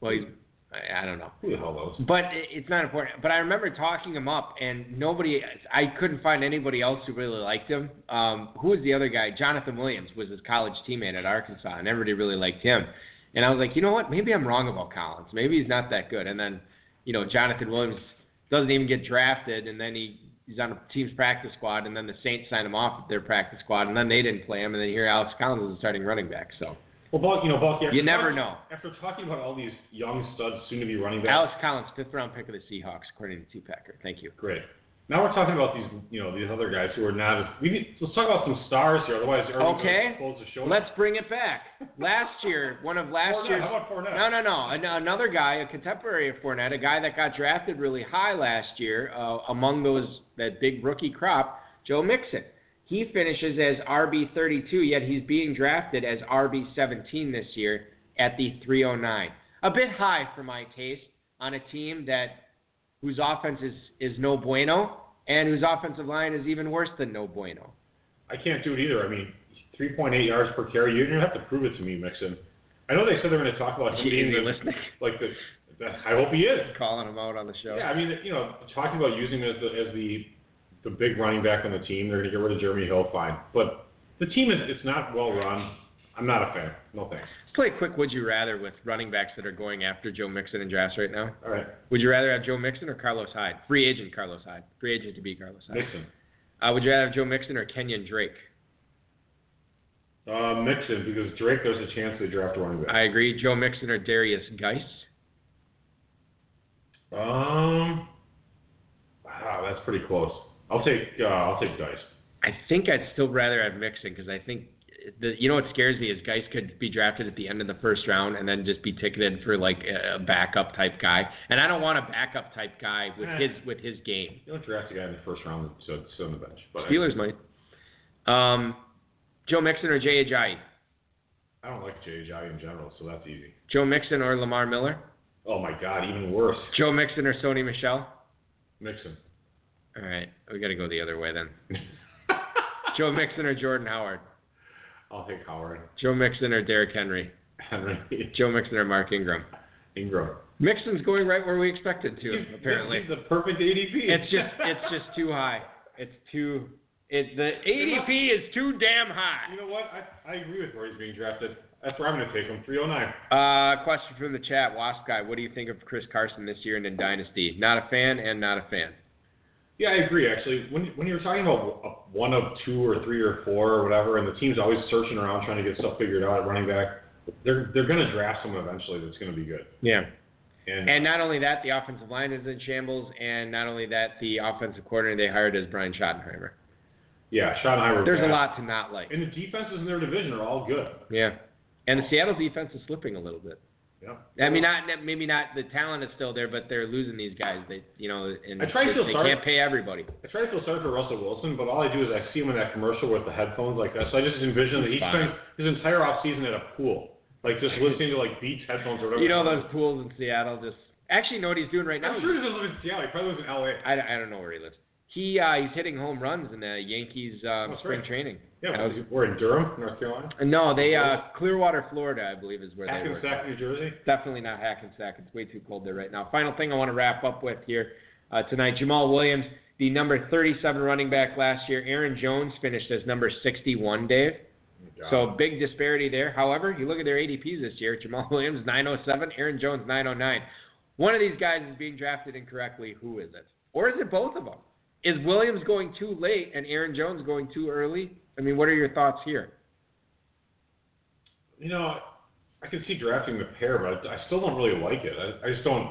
well, he's, I, I don't know. Who the hell knows? But it- it's not important. But I remember talking him up, and nobody, I couldn't find anybody else who really liked him. Um, who was the other guy? Jonathan Williams was his college teammate at Arkansas, and everybody really liked him. And I was like, you know what? Maybe I'm wrong about Collins. Maybe he's not that good. And then, you know, Jonathan Williams doesn't even get drafted, and then he he's on a team's practice squad, and then the Saints sign him off their practice squad, and then they didn't play him, and then here Alex Collins is the starting running back. So Well, Buck, you know, Buck. After You never know. After talking about all these young studs, soon to be running backs. Alex Collins, fifth round pick of the Seahawks, according to T Packer. Thank you. Great. Now we're talking about these, you know, these other guys who are not. As, we need, let's talk about some stars here. Otherwise, Okay. close the show. Let's bring it back. Last year, one of last Fournette. year's. How about Fournette? No, no, no. An- Another guy, a contemporary of Fournette, a guy that got drafted really high last year uh, among those that big rookie crop, Joe Mixon. He finishes as RB 32, yet he's being drafted as RB 17 this year at the 309. A bit high for my taste on a team that whose offense is, is no bueno and whose offensive line is even worse than no bueno. I can't do it either. I mean, 3.8 yards per carry. You're gonna have to prove it to me, Mixon. I know they said they're going to talk about him being the, listening? like the. the I hope he is. Calling him out on the show. Yeah, I mean, you know, talking about using him as the as the the big running back on the team. They're going to get rid of Jeremy Hill, fine. But the team is it's not well run. I'm not a fan. No thanks. Let's play a quick would you rather with running backs that are going after Joe Mixon and drafts right now. All right, Would you rather have Joe Mixon or Carlos Hyde? Free agent Carlos Hyde. Free agent to be Carlos Hyde. Mixon. Uh, would you rather have Joe Mixon or Kenyan Drake? Uh, Mixon because Drake. There's a chance they draft a running back. I agree. Joe Mixon or Derrius Guice? Um, wow, that's pretty close. I'll take uh, I'll take Guice. I think I'd still rather have Mixon because I think the you know what scares me is Guice could be drafted at the end of the first round and then just be ticketed for like a backup type guy, and I don't want a backup type guy with Eh. his with his game. You don't draft a guy in the first round so sit on the bench. But I- Steelers might. Um, Joe Mixon or Jay Ajayi? I don't like Jay Ajayi in general, so that's easy. Joe Mixon or Lamar Miller? Oh my God, even worse. Joe Mixon or Sony Michel? Mixon. All right, we got to go the other way then. Joe Mixon or Jordan Howard? I'll take Howard. Joe Mixon or Derrick Henry? Joe Mixon or Mark Ingram? Ingram. Mixon's going right where we expected to, He's- apparently. He's the perfect ADP. It's just it's just too high. It's too it the ADP is too damn high. You know what? I, I agree with where he's being drafted. That's where I'm going to take him. 309. Uh, question from the chat, Wasp guy. What do you think of Chris Carson this year and in Dynasty? Not a fan and not a fan. Yeah, I agree. Actually, when when you're talking about uh, one of two or three or four or whatever, and the team's always searching around trying to get stuff figured out at running back, they're they're going to draft someone eventually that's going to be good. Yeah. And, And not only that, the offensive line is in shambles, and not only that, the offensive coordinator they hired is Brian Schottenheimer. yeah, Schottenheimer. There's a lot to not like. And the defenses in their division are all good. Yeah. And the Seattle defense is slipping a little bit. Yeah. I mean, not maybe not the talent is still there, but they're losing these guys. They, you know, and I try to they, feel they sorry- can't pay everybody. I try to feel sorry for Russell Wilson, but all I do is I see him in that commercial with the headphones like that. So I just envision that he spent his entire off season at a pool, like just listening to like Beats headphones or whatever. You know those pools in Seattle just. Actually, you know what he's doing right now? I'm sure he doesn't live in Seattle. He probably lives in L.A. I, I don't know where he lives. He uh, he's hitting home runs in the Yankees um, Oh, spring training. Yeah, we're in Durham, North Carolina. no, they uh, Clearwater, Florida, I believe is where they were. Hackensack, New Jersey. Definitely not Hackensack. It's way too cold there right now. Final thing I want to wrap up with here uh, tonight: Jamaal Williams, the number 37 running back last year. Aaron Jones finished as number 61. Dave. So big disparity there. However, you look at their ADPs this year: Jamaal Williams 907, Aaron Jones 909. One of these guys is being drafted incorrectly. Who is it? Or is it both of them? Is Williams going too late and Aaron Jones going too early? I mean, what are your thoughts here? you know, I can see drafting the pair, but I still don't really like it. I, I just don't.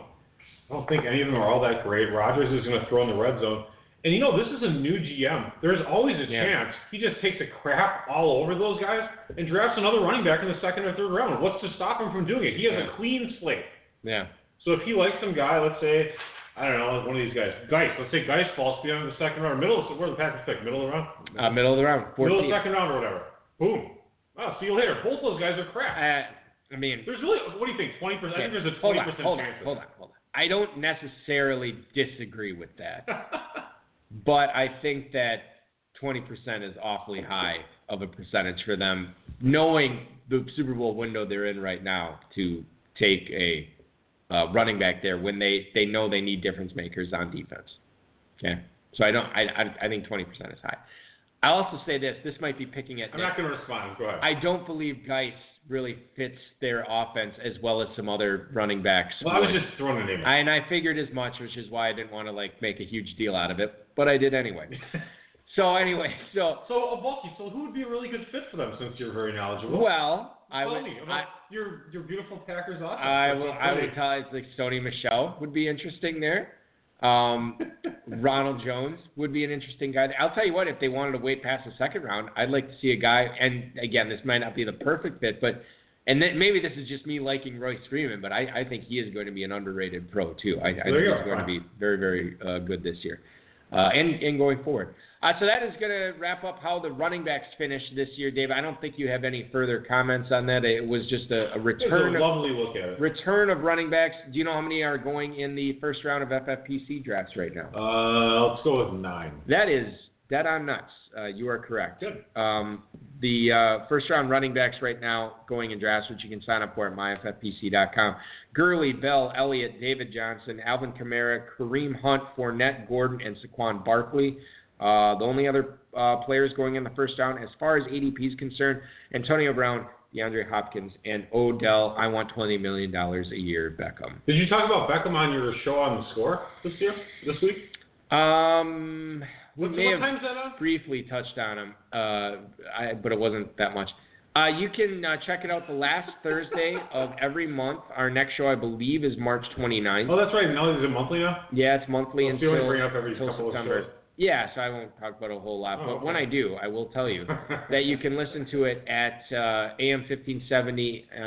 I don't think any of them are all that great. Rodgers is going to throw in the red zone, And you know, this is a new GM. There's always a Yeah. chance he just takes a crap all over those guys and drafts another running back in the second or third round. What's to stop him from doing it? He has Yeah. a clean slate. Yeah. So if he likes some guy, let's say, I don't know, one of these guys, Guice. Let's say Guice falls in the second round, middle. Of, where the Packers pick, middle of the round, Uh, middle of the round, middle of the second round or whatever. Boom. Oh, see you later. Both those guys are crap. Uh, I mean, There's really, what do you think? Twenty percent. I think there's a hold twenty on, percent hold on, chance. hold on, hold on. I don't necessarily disagree with that, but I think that 20% is awfully high of a percentage for them, knowing the Super Bowl window they're in right now to take a uh, running back there when they, they know they need difference makers on defense. Okay, so I don't. I I, I think 20% is high. I also say this. This might be picking at. I'm not going to respond. Go ahead. I don't believe Guice really fits their offense as well as some other running backs. well, I was just throwing a name. I, and I figured as much, which is why I didn't want to like make a huge deal out of it, but I did anyway. so anyway, so so, Bulky, so who would be a really good fit for them since you're very knowledgeable? well, I would, I, your your beautiful Packers offense. I will, I would tell you like Sony Michel would be interesting there. Um, Ronald Jones would be an interesting guy. I'll tell you what, if they wanted to wait past the second round, I'd like to see a guy. And again, this might not be the perfect fit, but and then maybe this is just me liking Royce Freeman, but I, I think he is going to be an underrated pro too. I, I think he's go. going to be very, very uh, good this year, uh, and and going forward. Uh, so that is going to wrap up how the running backs finished this year, Dave. I don't think you have any further comments on that. It was just a, a return a of lovely look at it. return of running backs. Do you know how many are going in the first round of FFPC drafts right now? Uh, let's go with nine. That is dead on nuts. Uh, you are correct. Good. Um, the uh, first round running backs right now going in drafts, which you can sign up for at myffpc.com. Gurley, Bell, Elliott, David Johnson, Alvin Kamara, Kareem Hunt, Fournette, Gordon, and Saquon Barkley. Uh, the only other uh, players going in the first round, as far as ADP is concerned, Antonio Brown, DeAndre Hopkins, and Odell. I want $20 million a year, Beckham. Did you talk about Beckham on your show on the score this year, this week? Um, we What, may what have that on? briefly touched on him, uh, I, but it wasn't that much. Uh, you can uh, check it out the last Thursday of every month. Our next show, I believe, is March 29th. Oh, that's right. Now is it monthly now? Yeah, it's monthly Well, only until, bring up every until couple of September. Yeah, so I won't talk about a whole lot. Oh, but when. I do, I will tell you that you can listen to it at uh, AM 1570, uh,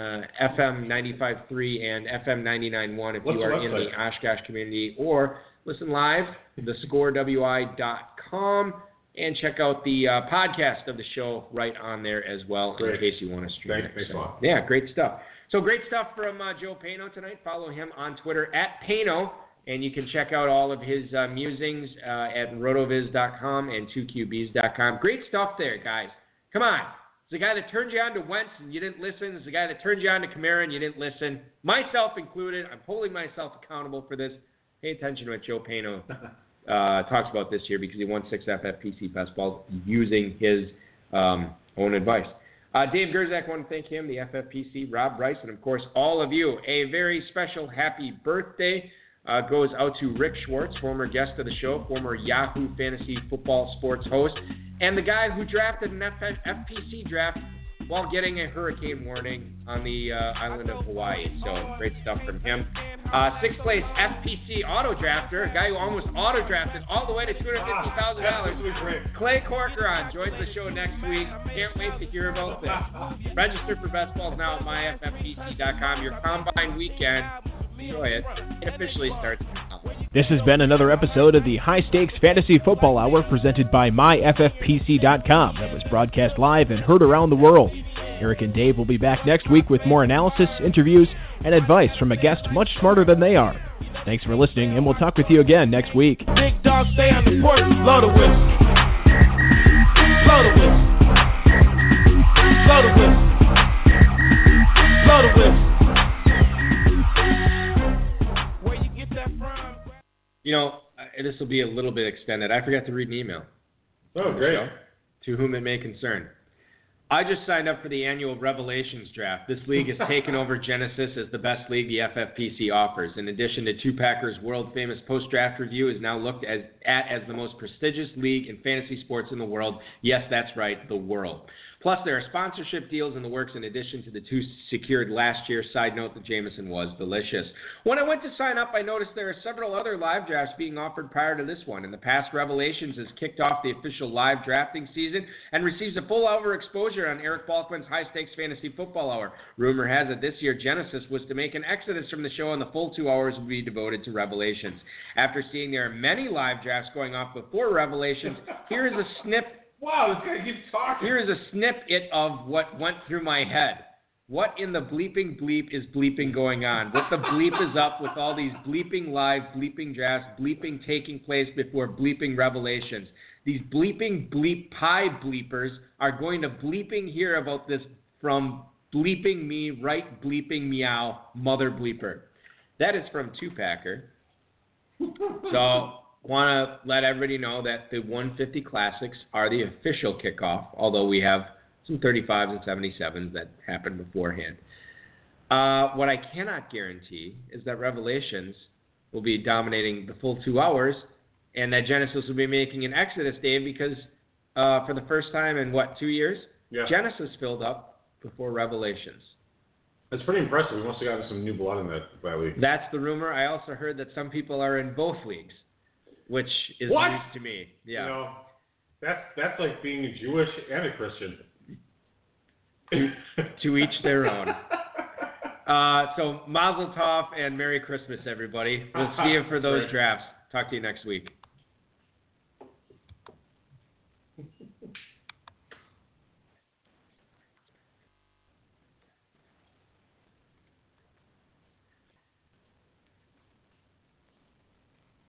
FM 95.3, and FM 99.1 if What's you are in the? Oshkosh community, or listen live, thescorewi.com, and check out the uh, podcast of the show right on there as well in case you want to stream Thanks, it. thanks a lot. yeah, great stuff. So great stuff from uh, Joe Paeno tonight. Follow him on Twitter at Paeno. And you can check out all of his uh, musings uh, at rotoviz.com and 2qbs.com. Great stuff there, guys. Come on. It's the guy that turned you on to Wentz and you didn't listen. It's the guy that turned you on to Kamara and you didn't listen. Myself included. I'm holding myself accountable for this. Pay attention to what Joe Paeno uh, talks about this year because he won six FFPC best balls using his um, own advice. Uh, Dave Gerczak, want to thank him, the FFPC, Rob Bryce, and of course all of you. A very special happy birthday uh, goes out to Rick Schwartz, former guest of the show, former Yahoo Fantasy Football Sports host, and the guy who drafted an F- FPC draft while getting a hurricane warning on the uh, island of Hawaii. So great stuff from him. Uh, sixth place FPC auto drafter, a guy who almost auto drafted all the way to two hundred fifty thousand dollars. Clay Corcoran joins the show next week. Can't wait to hear about this. Register for best balls now at myffpc.com. Your combine weekend. Enjoy it. It officially starts now. This has been another episode of the High Stakes Fantasy Football Hour presented by MyFFPC.com that was broadcast live and heard around the world. Eric and Dave will be back next week with more analysis, interviews, and advice from a guest much smarter than they are. Thanks for listening, and we'll talk with you again next week. Big dog stay on the porch, blow the whistle. Blow the whistle. Blow the whistle. This will be a little bit extended. I forgot to read an email. Oh, great. To whom it may concern. I just signed up for the annual Revelations draft. This league has taken over Genesis as the best league the FFPC offers. In addition to Two Packers' world famous post draft review, is now looked as, at as the most prestigious league in fantasy sports in the world. Yes, that's right, the world. Plus, there are sponsorship deals in the works in addition to the two secured last year. Side note, the Jameson was delicious. When I went to sign up, I noticed there are several other live drafts being offered prior to this one. In the past, Revelations has kicked off the official live drafting season and receives a full hour exposure on Eric Balkman's High Stakes Fantasy Football Hour. Rumor has it this year Genesis was to make an exodus from the show and the full two hours would be devoted to Revelations. After seeing there are many live drafts going off before Revelations, here is a snip Wow, this guy keeps talking. here is a snippet of what went through my head. What in the bleeping bleep is bleeping going on? What the bleep is up with all these bleeping live, bleeping drafts, bleeping taking place before bleeping revelations? These bleeping bleep pie bleepers are going to bleeping hear about this from bleeping me, right bleeping meow, mother bleeper. That is from Two Packer. So want to let everybody know that the 150 Classics are the official kickoff, although we have some 35s and 77s that happened beforehand. Uh, what I cannot guarantee is that Revelations will be dominating the full two hours, and that Genesis will be making an exodus, Dave, because uh, for the first time in what two years, Yeah. Genesis filled up before Revelations. That's pretty impressive. We must have gotten some new blood in that that league. That's the rumor. I also heard that some people are in both leagues, which is What? news to me. Yeah. You know, that's that's like being a Jewish and a Christian. to each their own. Uh, so Mazel Tov and Merry Christmas, everybody. We'll see you for those drafts. Talk to you next week.